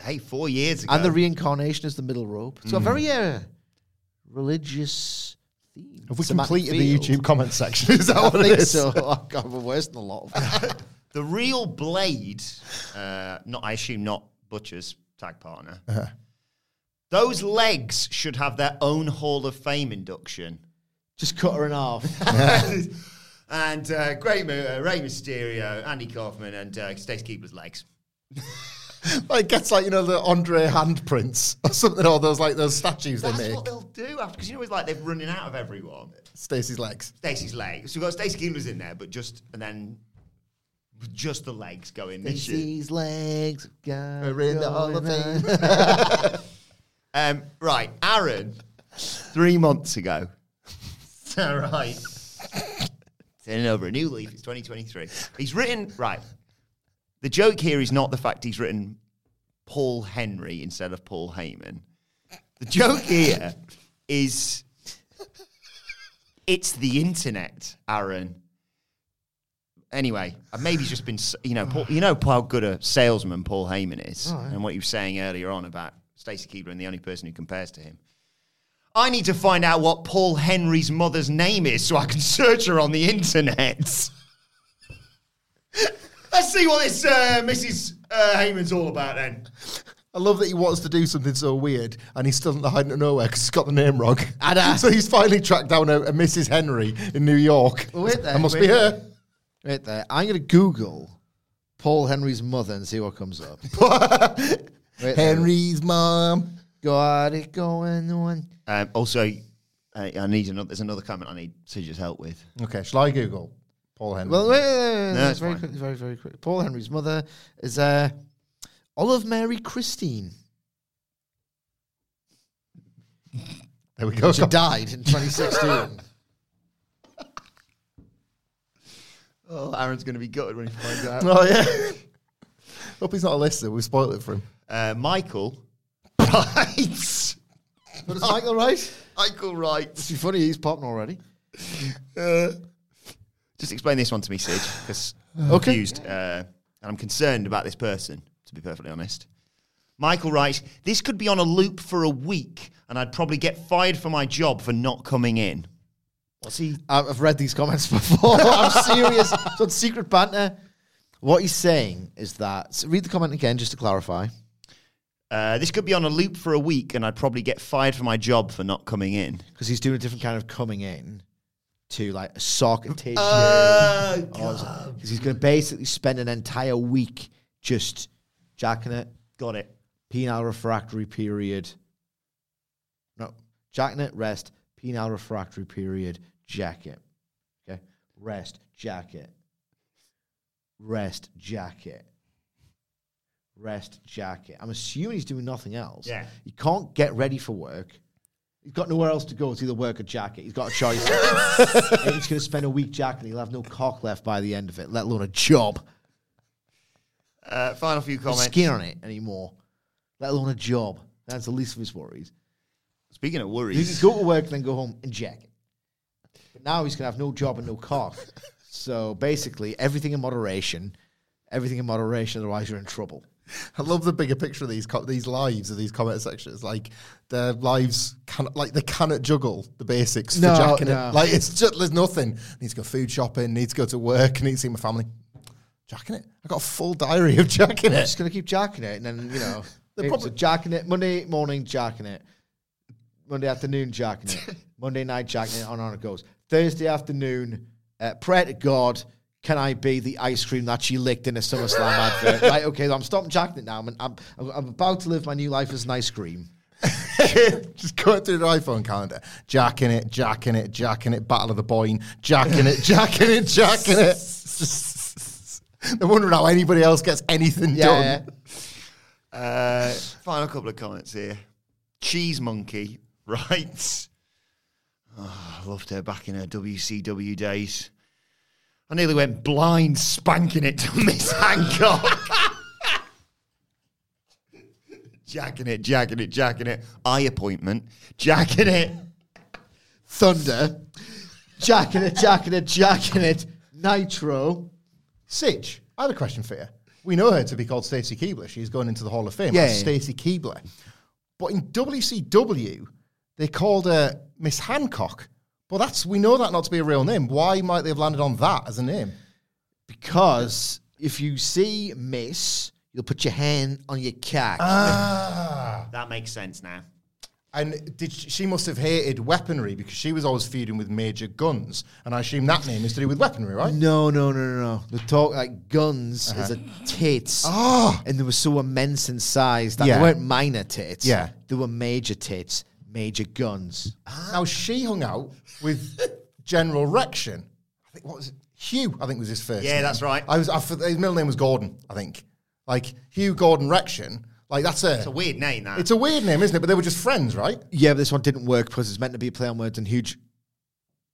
hey, four years ago. and the reincarnation is the middle rope. It's got Mm. very uh, religious theme. Have we Semantic completed the. YouTube comment section? Is that I what it think is? so. I've got worse than a lot of them. The real Blade, uh, not I assume not Butcher's tag partner. Uh-huh. Those legs should have their own Hall of Fame induction. Just cut her in half. And uh, great move, uh, Rey Mysterio, Andy Kaufman, and uh, Stace Keibler's legs. like gets like you know the Andre handprints or something, or those like those statues That's they make. what they'll do after, because you know it's like they're running out of everyone. Stacey's legs. Stacey's legs. So we've got Stacy Keibler's in there, but just and then just the legs going this year. These legs Are in the Hall of Fame. Um, right, Aaron, three months ago. All right. Turning over a new leaf. It's 2023. He's written, right. The joke here is not the fact he's written Paul Henry instead of Paul Heyman. The joke here is it's the internet, Aaron. Anyway, maybe just been, you know, Paul, you know how good a salesman Paul Heyman is, oh, and what you were saying earlier on about Stacy Keibler and the only person who compares to him. I need to find out what Paul Henry's mother's name is so I can search her on the internet. Let's see what this uh, Mrs. Uh, Heyman's all about then. I love that he wants to do something so weird and he's still in the hiding it nowhere because he's got the name wrong. Ada. so he's finally tracked down a, a Mrs. Henry in New York. Wait there, That must wait be there. her. Right there. I'm going to Google Paul Henry's mother and see what comes up. There. Henry's mom. Got it going on. Um, also, uh, I need another. There's another comment I need Sidge's help with. Okay, shall I Google Paul Henry? Well, wait, wait, wait, wait, No, it's very fine. quick, very, very quick. Paul Henry's mother is uh, Olive Mary Christine. there we go. She died in 2016. Oh, Aaron's going to be gutted when he finds out. Oh yeah. Hope he's not a listener. We spoiled it for him. Uh, Michael Wright. but is Michael right? Michael Wright. It's funny, he's popping already. Uh, just explain this one to me, Sidge, because I'm Okay. confused uh, and I'm concerned about this person, to be perfectly honest. Michael writes, This could be on a loop for a week, and I'd probably get fired for my job for not coming in. What's he? I've I've read these comments before. I'm serious. So it's secret banter. What he's saying is that, so read the comment again just to clarify. Uh, this could be on a loop for a week, and I'd probably get fired for my job for not coming in. Because he's doing a different kind of coming in to like a socket tissue. Oh, Because he's going to basically spend an entire week just jacking it, Got it. penile refractory period. No, jacking it, rest, penile refractory period, jacket. Okay, rest, jacket. Rest, jack it. Rest, jacket. I'm assuming he's doing nothing else. Yeah. He can't get ready for work. He's got nowhere else to go. It's either work or jacket. He's got a choice. he's going to spend a week jacking. He'll have no cock left by the end of it, let alone a job. Uh, final few No comments. skin on it anymore, let alone a job. That's the least of his worries. Speaking of worries, He can go to work and then go home and jacket. But now he's going to have no job and no cock. so basically, everything in moderation. Everything in moderation, otherwise you're in trouble. I love the bigger picture of these co- these lives of these comment sections. Like their lives can like they cannot juggle the basics No, for jacking no. it. Like it's just there's nothing. Needs to go food shopping. Needs to go to work. Need to see my family. Jacking it. I got a full diary of jacking I'm it. just going to keep jacking it, and then, you know, The problem- jacking it Monday morning, jacking it. Monday afternoon, jacking it. Monday night, jacking it. On and on it goes. Thursday afternoon, uh, pray to God, can I be the ice cream that she licked in a SummerSlam advert? right, okay, I'm stopping jacking it now. I'm, I'm, I'm about to live my new life as an ice cream. just going through the iPhone calendar, jacking it, jacking it, jacking it. Battle of the Boyne, jacking it, jacking it, jacking it. Just, They're wondering how anybody else gets anything Yeah, done. uh, final couple of comments here. Cheese Monkey writes, oh, I loved her back in her WCW days. I nearly went blind spanking it to Miss Hancock. jacking it, jacking it, jacking it. Eye appointment, jacking it. Thunder, jacking it, jacking it, jacking it. Nitro. Sidge, I have a question for you. We know her to be called Stacy Keibler. She's going into the Hall of Fame Yeah, as. Stacy Keibler. But in WCW, they called her Miss Hancock. But that's we know that not to be a real name. Why might they have landed on that as a name? Because if you see Miss, you'll put your hand on your cock. Ah. That makes sense now. And did she, she must have hated weaponry because she was always feuding with Major Gunns, and I assume that name is to do with weaponry, right? No, no, no, no, no. The talk like guns Uh-huh. is a tits. Ah. And they were so immense in size that Yeah. they weren't minor tits. Yeah. They were major tits, major guns. Ah. Now she hung out with General Rection. I think what was it? Hugh. I think was his first. Yeah, name. that's right. I was. I, his middle name was Gordon. I think. Like Hugh Gordon Rection. Like that's a. It's a weird name, that. It's a weird name, isn't it? But they were just friends, right? Yeah, but this one didn't work because it's meant to be a play on words and huge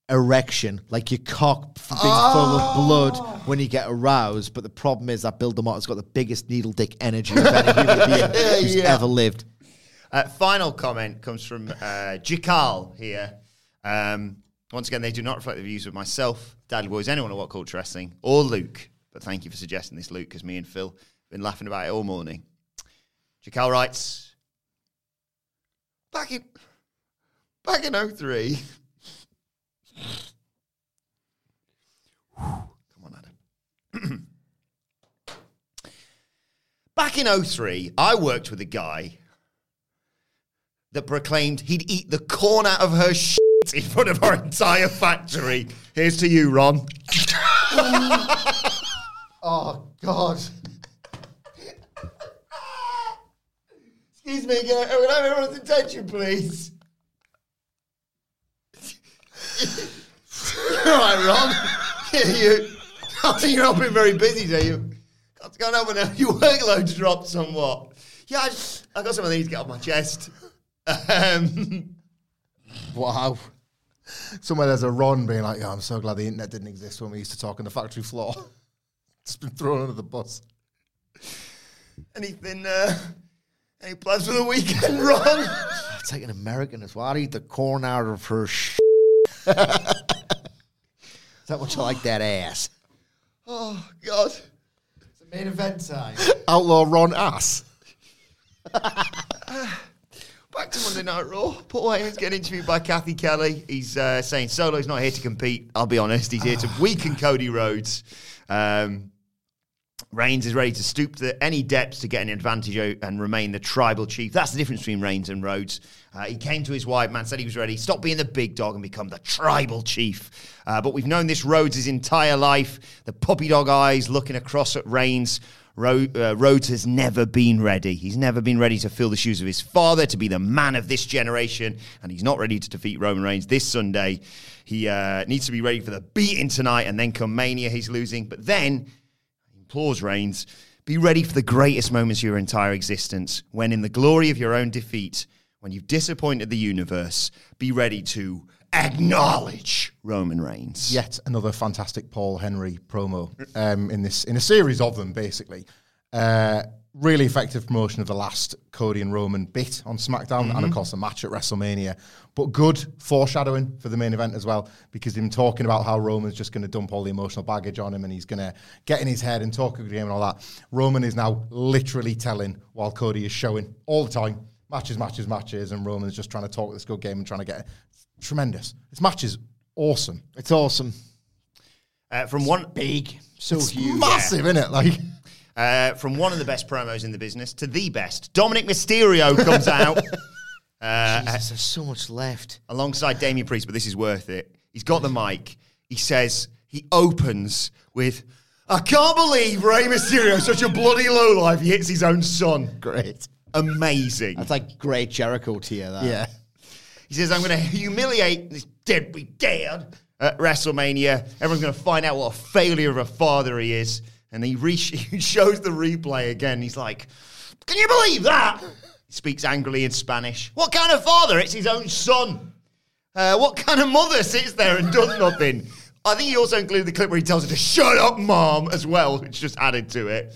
erection, like your cock being full of blood oh. when you get aroused. But the problem is that Bill DeMott has got the biggest needle dick energy of any human being who's Yeah. ever lived. Uh, final comment comes from uh, Jikal here. Um, once again, they do not reflect the views of myself, Dadley Boyz, anyone at WhatCulture Wrestling, or Luke. But thank you for suggesting this, Luke, because me and Phil have been laughing about it all morning. Jikal writes, back in back in 03. Come on, Adam. back in 03, I worked with a guy that proclaimed he'd eat the corn out of her shit in front of our entire factory. Here's to you, Ron. Oh God. Excuse me, can I, have everyone's attention, please? All right, Ron. Yeah, you. You're not been very busy, do you? What's going on now? Your workload's dropped somewhat. Yeah, I, just, I got some of these to get off my chest. Um, Wow. Somewhere there's a Ron being like, "Yeah, I'm so glad the internet didn't exist when we used to talk on the factory floor." It's been thrown under the bus. anything, uh, any plans for the weekend, Ron? Like an American as well. I'd eat the corn out of her sh. Is that what you like that ass? Oh, God. It's the main event time. Outlaw Ron ass. Back to Monday Night Raw. Paul Heyman's getting interviewed by Cathy Kelley. He's uh, saying Solo's not here to compete. I'll be honest. He's here to weaken Cody Rhodes. Um, Reigns is ready to stoop to any depths to get an advantage and remain the tribal chief. That's the difference between Reigns and Rhodes. Uh, he came to his wife, man, said he was ready. Stop being the big dog and become the tribal chief. Uh, but we've known this Rhodes his entire life. The puppy dog eyes looking across at Reigns. Ro- uh, Rhodes has never been ready. He's never been ready to fill the shoes of his father, to be the man of this generation, and he's not ready to defeat Roman Reigns this Sunday. He uh, needs to be ready for the beating tonight, and then come Mania, he's losing. But then implores Reigns, be ready for the greatest moments of your entire existence. When in the glory of your own defeat, when you've disappointed the universe, be ready to acknowledge Roman Reigns. Yet another fantastic Paul Henry promo um, in this in a series of them, basically. Uh, really effective promotion of the last Cody and Roman bit on SmackDown, and of course the match at WrestleMania. But good foreshadowing for the main event as well, because him talking about how Roman's just going to dump all the emotional baggage on him, and he's going to get in his head and talk him and all that. Roman is now literally telling while Cody is showing all the time matches, matches, matches, and Roman's just trying to talk this good game and trying to get tremendous. This match is awesome. It's awesome. Uh, from one Big. So It's huge. massive, isn't it? Like, uh, from one of the best promos in the business to the best, Dominic Mysterio comes out. Uh, Jesus, there's so much left. alongside Damien Priest, but this is worth it. He's got the mic. He says, he opens with, I can't believe Rey Mysterio, such a bloody lowlife, he hits his own son. great. Amazing. That's like great Jericho tier. That. Yeah. He says, I'm going to humiliate this deadbeat dad at WrestleMania. Everyone's going to find out what a failure of a father he is. And he, re- he shows the replay again. He's like, Can you believe that? He speaks angrily in Spanish. What kind of father? It's his own son. Uh, what kind of mother sits there and does nothing? I think he also included the clip where he tells her to shut up, mom, as well, which just added to it.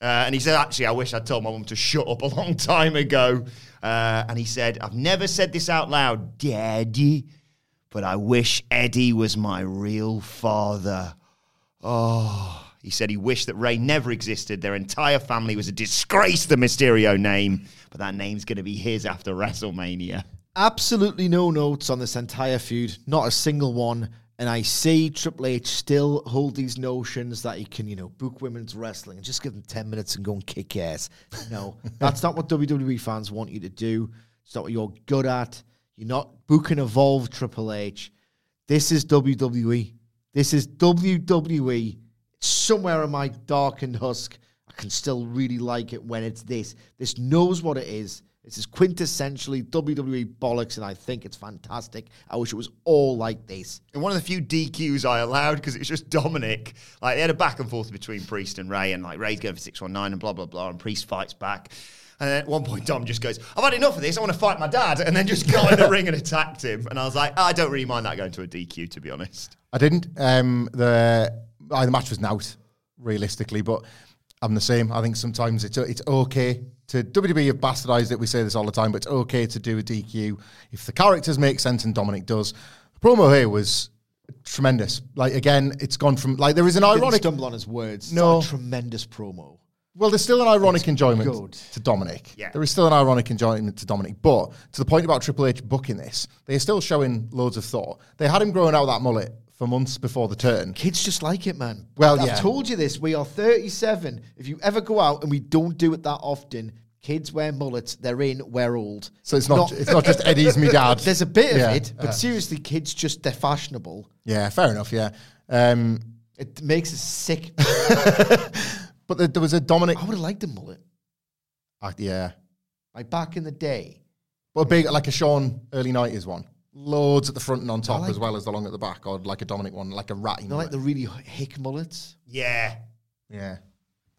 Uh, and he said, actually, I wish I'd told my mum to shut up a long time ago. Uh, and he said, I've never said this out loud, Daddy, but I wish Eddie was my real father. Oh. He said he wished that Rey never existed. Their entire family was a disgrace, the Mysterio name. But that name's going to be his after WrestleMania. absolutely no notes on this entire feud, not a single one. And I see Triple H still hold these notions that he can, you know, book women's wrestling and just give them 10 minutes and go and kick ass. No, that's not what WWE fans want you to do. It's not what you're good at. You're not booking Evolve Triple H. This is WWE. This is WWE. It's somewhere in my darkened husk. I can still really like it when it's this. This knows what it is. This is quintessentially WWE bollocks, and I think it's fantastic. I wish it was all like this. And one of the few DQs I allowed because it's just Dominic. Like they had a back and forth between Priest and Rey, and like Rey's going for six one nine and blah blah blah, and Priest fights back. And then at one point, Dom just goes, "I've had enough of this. I want to fight my dad," and then just got in the ring and attacked him. And I was like, I don't really mind that going to a DQ, to be honest. I didn't. Um, the uh, the match was out realistically, but I'm the same. I think sometimes it's it's okay to WWE have bastardized it. We say this all the time, but it's okay to do a DQ if the characters make sense, and Dominic does. The promo here was tremendous. Like again, it's gone from like there is an Didn't ironic. stumble on his words. No. It's not a tremendous promo. Well, there's still an ironic enjoyment good. to Dominic. Yeah. There is still an ironic enjoyment to Dominic. But to the point about Triple H booking this, they're still showing loads of thought. They had him growing out that mullet for months before the turn. Kids just like it, man. Well, yeah. I've yeah. told you this. We are 37. If you ever go out and we don't do it that often, kids wear mullets. They're in. We're old. So it's not, it's not just Eddie's me dad. There's a bit of it, but uh, seriously, kids just they're fashionable. Yeah, fair enough. Yeah. Um, It makes us sick. but there, there was a Dominic. I would have liked a mullet, uh, yeah. like back in the day. But a big, like a Sean early 90s one. Loads at the front and on top like- as well as the long at the back, or like a Dominic one, like a ratty. You know, like the really hick mullets. Yeah, yeah.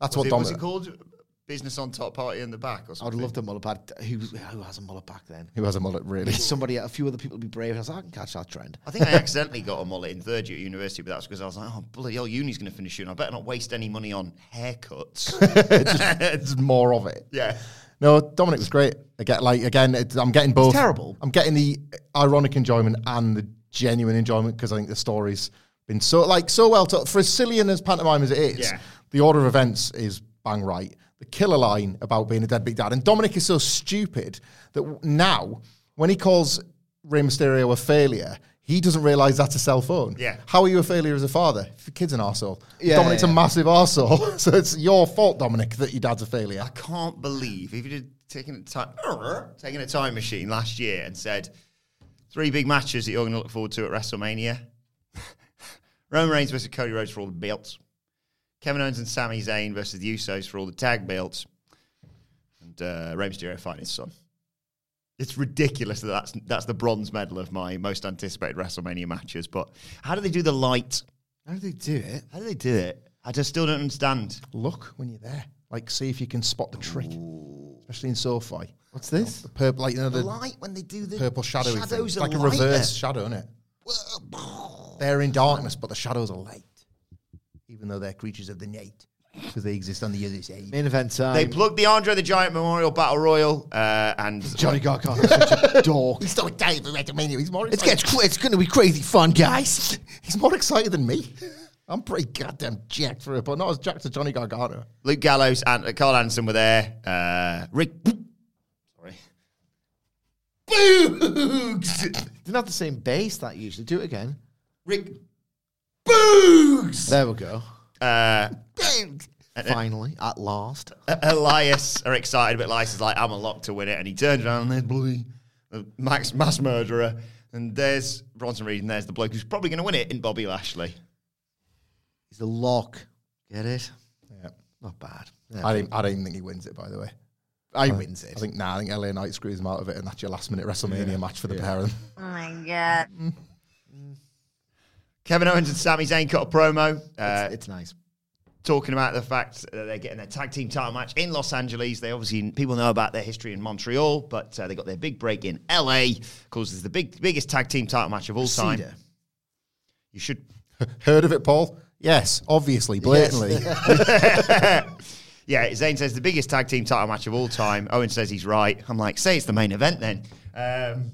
That's was what it, Dominic. was it uh, called? Business on top, party in the back, or I would something. have a mullet, but who, who has a mullet back then? Who has a mullet, really? Somebody, a few other people would be brave. I was like, I can catch that trend. I think I accidentally got a mullet in third year at university, but that's because I was like, oh, bloody hell, uni's going to finish soon. I better not waste any money on haircuts. it's more of it. yeah. No, Dominic was great. I get like again, I'm getting both. terrible. I'm getting the ironic enjoyment and the genuine enjoyment because I think the story's been so like so well told. For as silly and as pantomime as it is, Yeah. the order of events is bang right. The killer line about being a deadbeat dad, and Dominic is so stupid that now when he calls Rey Mysterio a failure. He doesn't realise that's a cell phone. Yeah. How are you a failure as a father? If the kid's an arsehole. Yeah, Dominic's yeah, a massive arsehole. so it's your fault, Dominic, that your dad's a failure. I can't believe if you'd have taken a time, taken a time machine last year and said three big matches that you're going to look forward to at WrestleMania: Roman Reigns versus Cody Rhodes for all the belts, Kevin Owens and Sami Zayn versus the Usos for all the tag belts, and uh, Rey Mysterio fighting his son. It's ridiculous that that's that's the bronze medal of my most anticipated WrestleMania matches. But how do they do the light? How do they do it? How do they do it? I just still don't understand. look when you're there. Like, see if you can spot the trick, especially in SoFi. What's this? The purple, like you know, the light when they do the purple shadowy thing. shadows It's are like a lighter. reverse shadow, isn't it? They're in darkness, but the shadows are light, even though they're creatures of the night because they exist on the other side. Main event time. They plugged the Andre the Giant Memorial Battle Royal, uh, and Johnny Gargano is such a dork. He's so excited for WrestleMania. He's more It's, excited. gets, it's going to be crazy fun, guys. He's more excited than me. I'm pretty goddamn jacked for it, but not as jacked as Johnny Gargano. Luke Gallows and uh, Karl Anderson were there. Uh, Rick, sorry, Boogs! They're not the same bass that usually. Do it again. Rick, Boogs. There we go. Uh, Finally, at last. Elias are excited, but Elias is like, "I'm a lock to win it," and he turns around and there's bloody uh, Max mass murderer, and there's Bronson Reed, and there's the bloke who's probably going to win it in Bobby Lashley. He's the lock. Get it? Yeah. Not bad. I didn't, I don't even think he wins it, by the way. I wins it. I think nah, I think LA Knight screws him out of it, and that's your last minute WrestleMania match for the pair of them. Oh my god. Kevin Owens and Sami Zayn cut a promo. Uh, it's, it's nice. talking about the fact that they're getting their tag team title match in Los Angeles. They obviously people know about their history in Montreal, but uh, they got their big break in LA. Of course, it's the big biggest tag team title match of all time. Cedar. You should. Heard of it, Paul? Yes, obviously, blatantly. Yeah, Zayn says the biggest tag team title match of all time. Owen says he's right. I'm like, say it's the main event then. Um,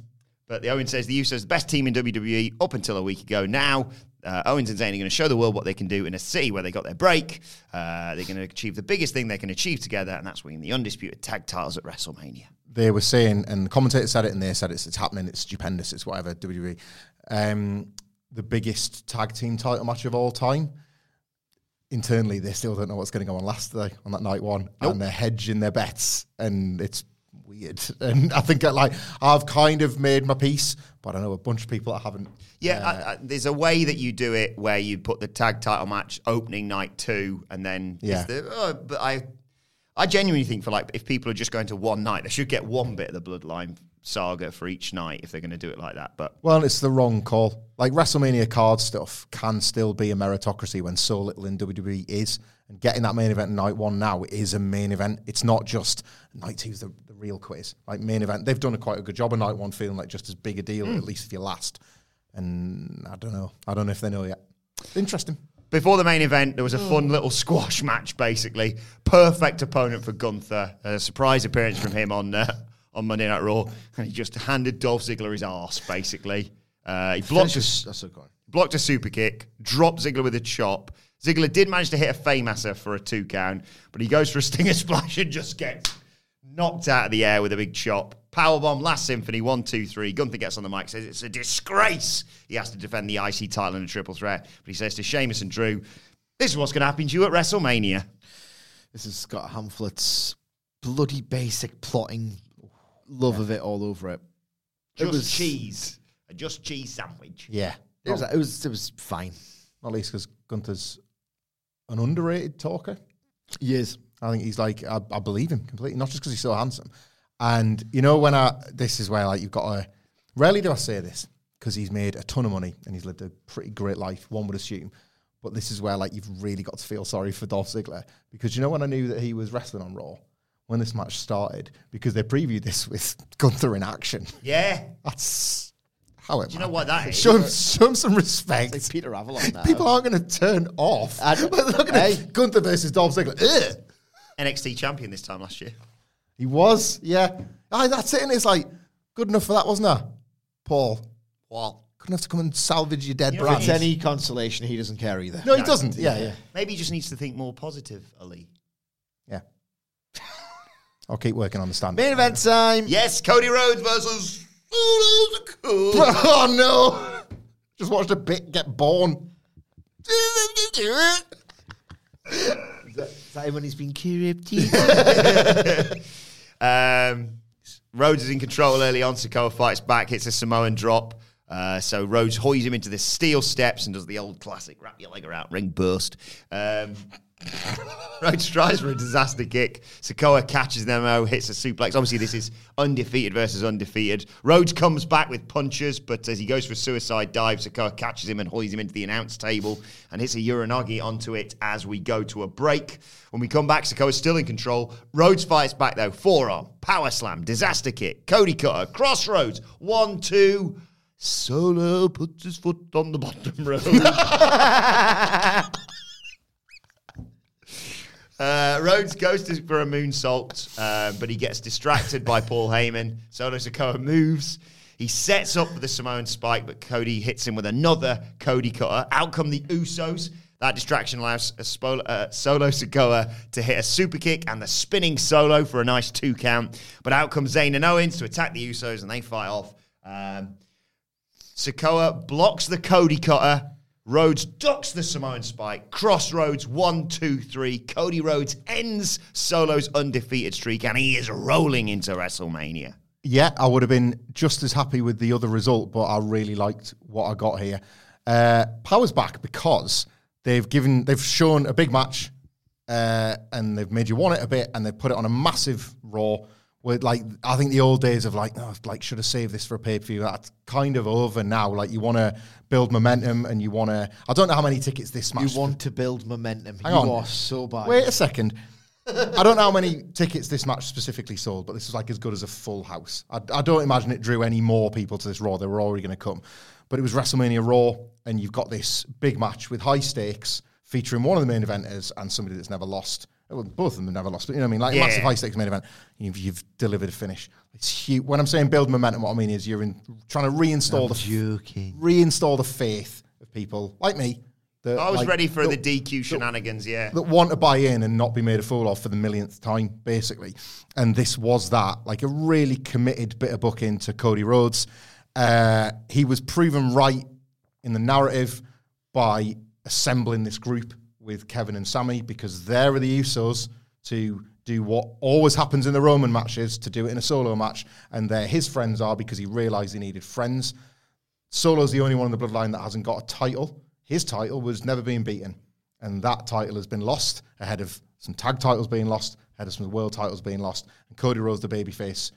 but the Owen says the Usos the best team in WWE up until a week ago. Now, uh, Owens and Zayn are going to show the world what they can do in a city where they got their break. Uh, they're going to achieve the biggest thing they can achieve together, and that's winning the undisputed tag titles at WrestleMania. they were saying, and the commentator said it, and they said it's it's happening, it's stupendous, it's whatever WWE. Um, the biggest tag team title match of all time. Internally, they still don't know what's going to go on last day on that night one, and they're hedging their bets, and it's weird. And I think like I've kind of made my peace, but I know a bunch of people that haven't. Yeah, uh, I, I, there's a way that you do it where you put the tag title match opening night two, and then Yeah. the, oh, but I, I genuinely think for like if people are just going to one night, they should get one bit of the bloodline saga for each night if they're going to do it like that. But Well, it's the wrong call. Like WrestleMania card stuff can still be a meritocracy when so little in WWE is. And getting that main event night one now is a main event. It's not just night two two's the, the real quiz. Like main event, they've done a quite a good job of night one feeling like just as big a deal, at least if you're last. And I don't know. I don't know if they know yet. Interesting. Before the main event, there was a fun little squash match, basically. Perfect opponent for Gunther. A surprise appearance from him on uh, on Monday Night Raw. And he just handed Dolph Ziggler his ass, basically. Uh, he blocked a, that's so good. blocked a super kick, dropped Ziggler with a chop. Ziggler did manage to hit a Fameasser for a two count, but he goes for a Stinger Splash and just gets knocked out of the air with a big chop. Powerbomb, Last Symphony, one, two, three. Gunther gets on the mic, says it's a disgrace. He has to defend the IC title in a triple threat. But he says to Sheamus and Drew, this is what's going to happen to you at WrestleMania. This has got Hamflett's bloody basic plotting, love of it all over it. It Just was- cheese. A just cheese sandwich. Yeah. It was, it was, it was fine. Not least because Gunther's an underrated talker. He is. I think he's like I, I believe him completely, not just because he's so handsome. And you know when I this is where like you've got to rarely do I say this because he's made a ton of money and he's lived a pretty great life. One would assume, but this is where like you've really got to feel sorry for Dolph Ziggler because you know when I knew that he was wrestling on Raw when this match started because they previewed this with Gunther in action. Yeah. That's how it. Do you know what that is? Show him, show him some respect. Like Peter Avalon now. People aren't going to turn off. I- They're gonna- Hey. Gunther versus Dolph Ziggler. Ugh. NXT champion this time last year. He was, yeah. Aye, that's it. And it's like, good enough for that, wasn't it? Paul. Well, Good enough to come and salvage your dead You know, If brand. it's any consolation, he doesn't care either. no, he doesn't. Yeah, yeah. maybe he just needs to think more positive, Ali. Yeah. I'll keep working on the stand. Main event time. Yes, Cody Rhodes versus oh, no. Just watched a bit get born. Is that when he's been corrupted? Um, Rhodes is in control early on. Sikoa fights back, hits a Samoan drop. Uh, so Rhodes hoys him into the steel steps and does the old classic wrap your leg around ring burst. Um, Rhodes tries for a disaster kick. Sikoa catches them out, hits a suplex. Obviously, this is undefeated versus undefeated. Rhodes comes back with punches, but as he goes for a suicide dive, Sikoa catches him and hoys him into the announce table and hits a Uranage onto it as we go to a break. When we come back, Sikoa's still in control. Rhodes fights back though. Forearm, power slam, disaster kick, Cody cutter, crossroads, one, two. Solo puts his foot on the bottom row. Uh, Rhodes goes to, for a moonsault, uh, but he gets distracted by Paul Heyman. Solo Sikoa moves. He sets up for the Samoan spike, but Cody hits him with another Cody cutter. Out come the Usos. That distraction allows uh, Solo Sikoa to hit a super kick and the spinning solo for a nice two count. But out comes Zayn and Owens to attack the Usos, and they fight off. Um, Sikoa blocks the Cody cutter. Rhodes ducks the Samoan spike. Crossroads, one, two, three. Cody Rhodes ends Solo's undefeated streak, and he is rolling into WrestleMania. Yeah, I would have been just as happy with the other result, but I really liked what I got here. Uh, Power's back because they've given, they've shown a big match, uh, and they've made you want it a bit, and they've put it on a massive Raw. With like, I think the old days of like, oh, like should have saved this for a pay per view. That's kind of over now. Like, you want to build momentum, and you want to. I don't know how many tickets this match. you want to build momentum. Hang you on. are so bad. Wait a second. I don't know how many tickets this match specifically sold, but this was like as good as a full house. I, I don't imagine it drew any more people to this Raw. They were already going to come. But it was WrestleMania Raw, and you've got this big match with high stakes featuring one of the main eventers and somebody that's never lost. Well, both of them have never lost, but you know what I mean? Like Yeah. massive high stakes main event. You've, you've delivered a finish. It's huge. When I'm saying build momentum, what I mean is you're in, trying to reinstall the joking. reinstall the faith of people like me that, I was like, ready for that- the DQ shenanigans, yeah. that want to buy in and not be made a fool of for the millionth time, basically. And this was that, like a really committed bit of booking to Cody Rhodes. Uh, he was proven right in the narrative by assembling this group with Kevin and Sami because there are the Usos to do what always happens in the Roman matches to do it in a solo match, and there his friends are because he realised he needed friends. Solo's the only one in the bloodline that hasn't got a title. His title was never being beaten. And that title has been lost ahead of some tag titles being lost, ahead of some world titles being lost. And Cody Rhodes, the babyface,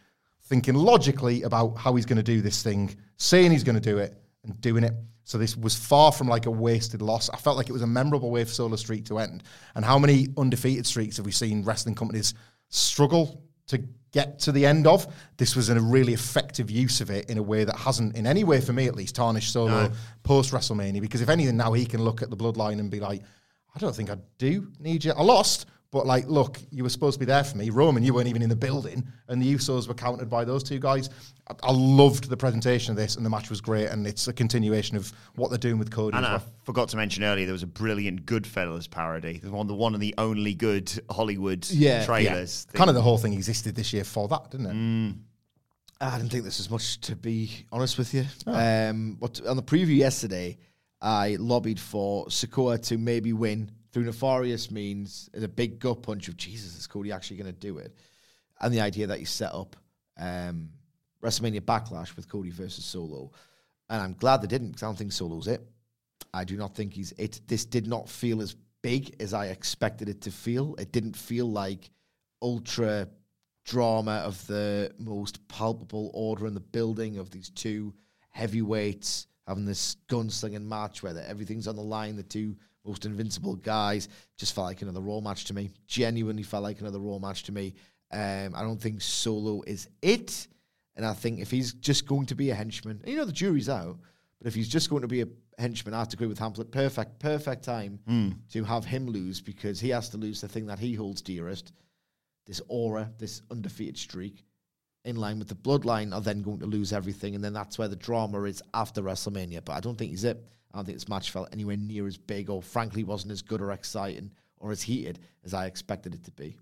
thinking logically about how he's going to do this thing, saying he's going to do it, and doing it. So this was far from like a wasted loss. I felt like it was a memorable way for Solo Streak to end. And how many undefeated streaks have we seen wrestling companies struggle to get to the end of? This was a really effective use of it in a way that hasn't, in any way for me at least, tarnished Solo No. post WrestleMania. Because if anything, now he can look at the bloodline and be like, I don't think I do need you. I lost, but like, look, you were supposed to be there for me. Roman, you weren't even in the building, and the Usos were countered by those two guys. I, I loved the presentation of this, and the match was great, and it's a continuation of what they're doing with Cody. And as I forgot to mention earlier, there was a brilliant Goodfellas parody. The one, the one of the only good Hollywood trailers. Kind of the whole thing existed this year for that, didn't it? Mm. I didn't think this was much, to be honest with you. Um, but on the preview yesterday, I lobbied for Sikoa to maybe win through nefarious means as a big gut punch of Jesus, is Cody actually going to do it? And the idea that he set up um, WrestleMania Backlash with Cody versus Solo. And I'm glad they didn't because I don't think Solo's it. I do not think he's it. This did not feel as big as I expected it to feel. It didn't feel like ultra drama of the most palpable order in the building of these two heavyweights having this gunslinging match where everything's on the line. The two most invincible guys just felt like another Raw match to me. Genuinely felt like another Raw match to me. Um, I don't think Solo is it, and I think if he's just going to be a henchman, you know the jury's out, but if he's just going to be a henchman, I have to agree with Hamflett. Perfect, perfect time Mm. to have him lose because he has to lose the thing that he holds dearest this aura, this undefeated streak, in line with the bloodline, are then going to lose everything. And then that's where the drama is after WrestleMania. But I don't think he's it. I don't think this match felt anywhere near as big or, frankly, wasn't as good or exciting or as heated as I expected it to be.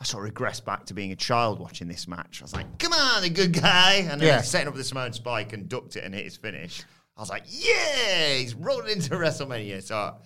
I sort of regressed back to being a child watching this match. I was like, come on, the good guy. And then Yeah. he's setting up the Samoan spike and ducked it and hit his finish. I was like, yeah, he's rolling into WrestleMania. So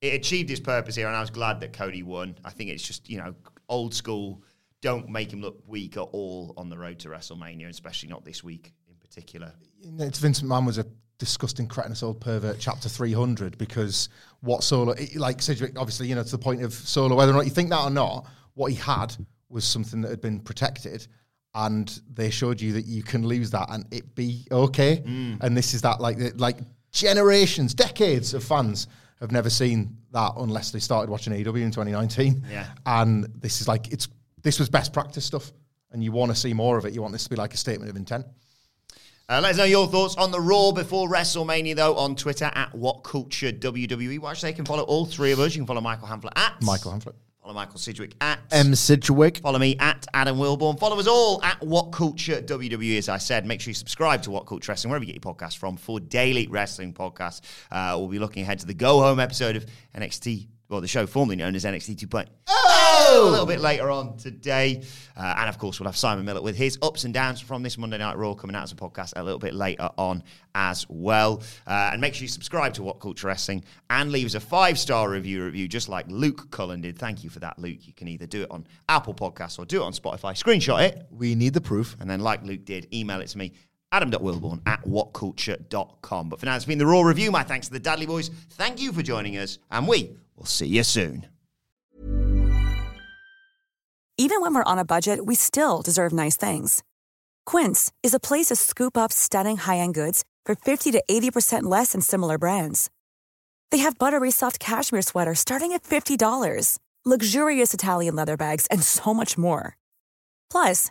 it achieved its purpose here, and I was glad that Cody won. I think it's just, you know, old school. Don't make him look weak at all on the road to WrestleMania, especially not this week in particular. It's Vince McMahon was a disgusting cretinous old pervert chapter 300 because what solo like Sidgwick obviously you know to the point of solo whether or not you think that or not what he had was something that had been protected and they showed you that you can lose that and it be okay. Mm. And this is that like like generations decades of fans have never seen that unless they started watching AEW in 2019 Yeah. and this is like it's this was best practice stuff and you want to see more of it. You want this to be like a statement of intent Uh, let us know your thoughts on the Raw before WrestleMania, though, on Twitter at WhatCultureWWE. Watch, they can follow all three of us. You can follow Michael Hamflett at Michael Hamflett Follow Michael Sidgwick at M. Sidgwick. Follow me at Adam Wilbourn. Follow us all at WhatCulture WWE. As I said, make sure you subscribe to WhatCulture Wrestling wherever you get your podcasts from for daily wrestling podcasts. Uh, we'll be looking ahead to the go home episode of NXT. Well, the show formerly known as NXT 2.0 Oh! a little bit later on today. Uh, and of course, we'll have Simon Miller with his ups and downs from this Monday Night Raw coming out as a podcast a little bit later on as well. Uh, and make sure you subscribe to WhatCulture Wrestling and leave us a five star review review, just like Luke Cullen did. Thank you for that, Luke. You can either do it on Apple Podcasts or do it on Spotify. Screenshot it. We need the proof. And then, like Luke did, email it to me. Adam.wilbourn at whatculture.com. But for now, it's been the Raw Review. My thanks to the Dadley Boyz. Thank you for joining us, and we will see you soon. Even when we're on a budget, we still deserve nice things. Quince is a place to scoop up stunning high-end goods for 50 to 80% less than similar brands. They have buttery soft cashmere sweaters starting at $50, luxurious Italian leather bags, and so much more. Plus,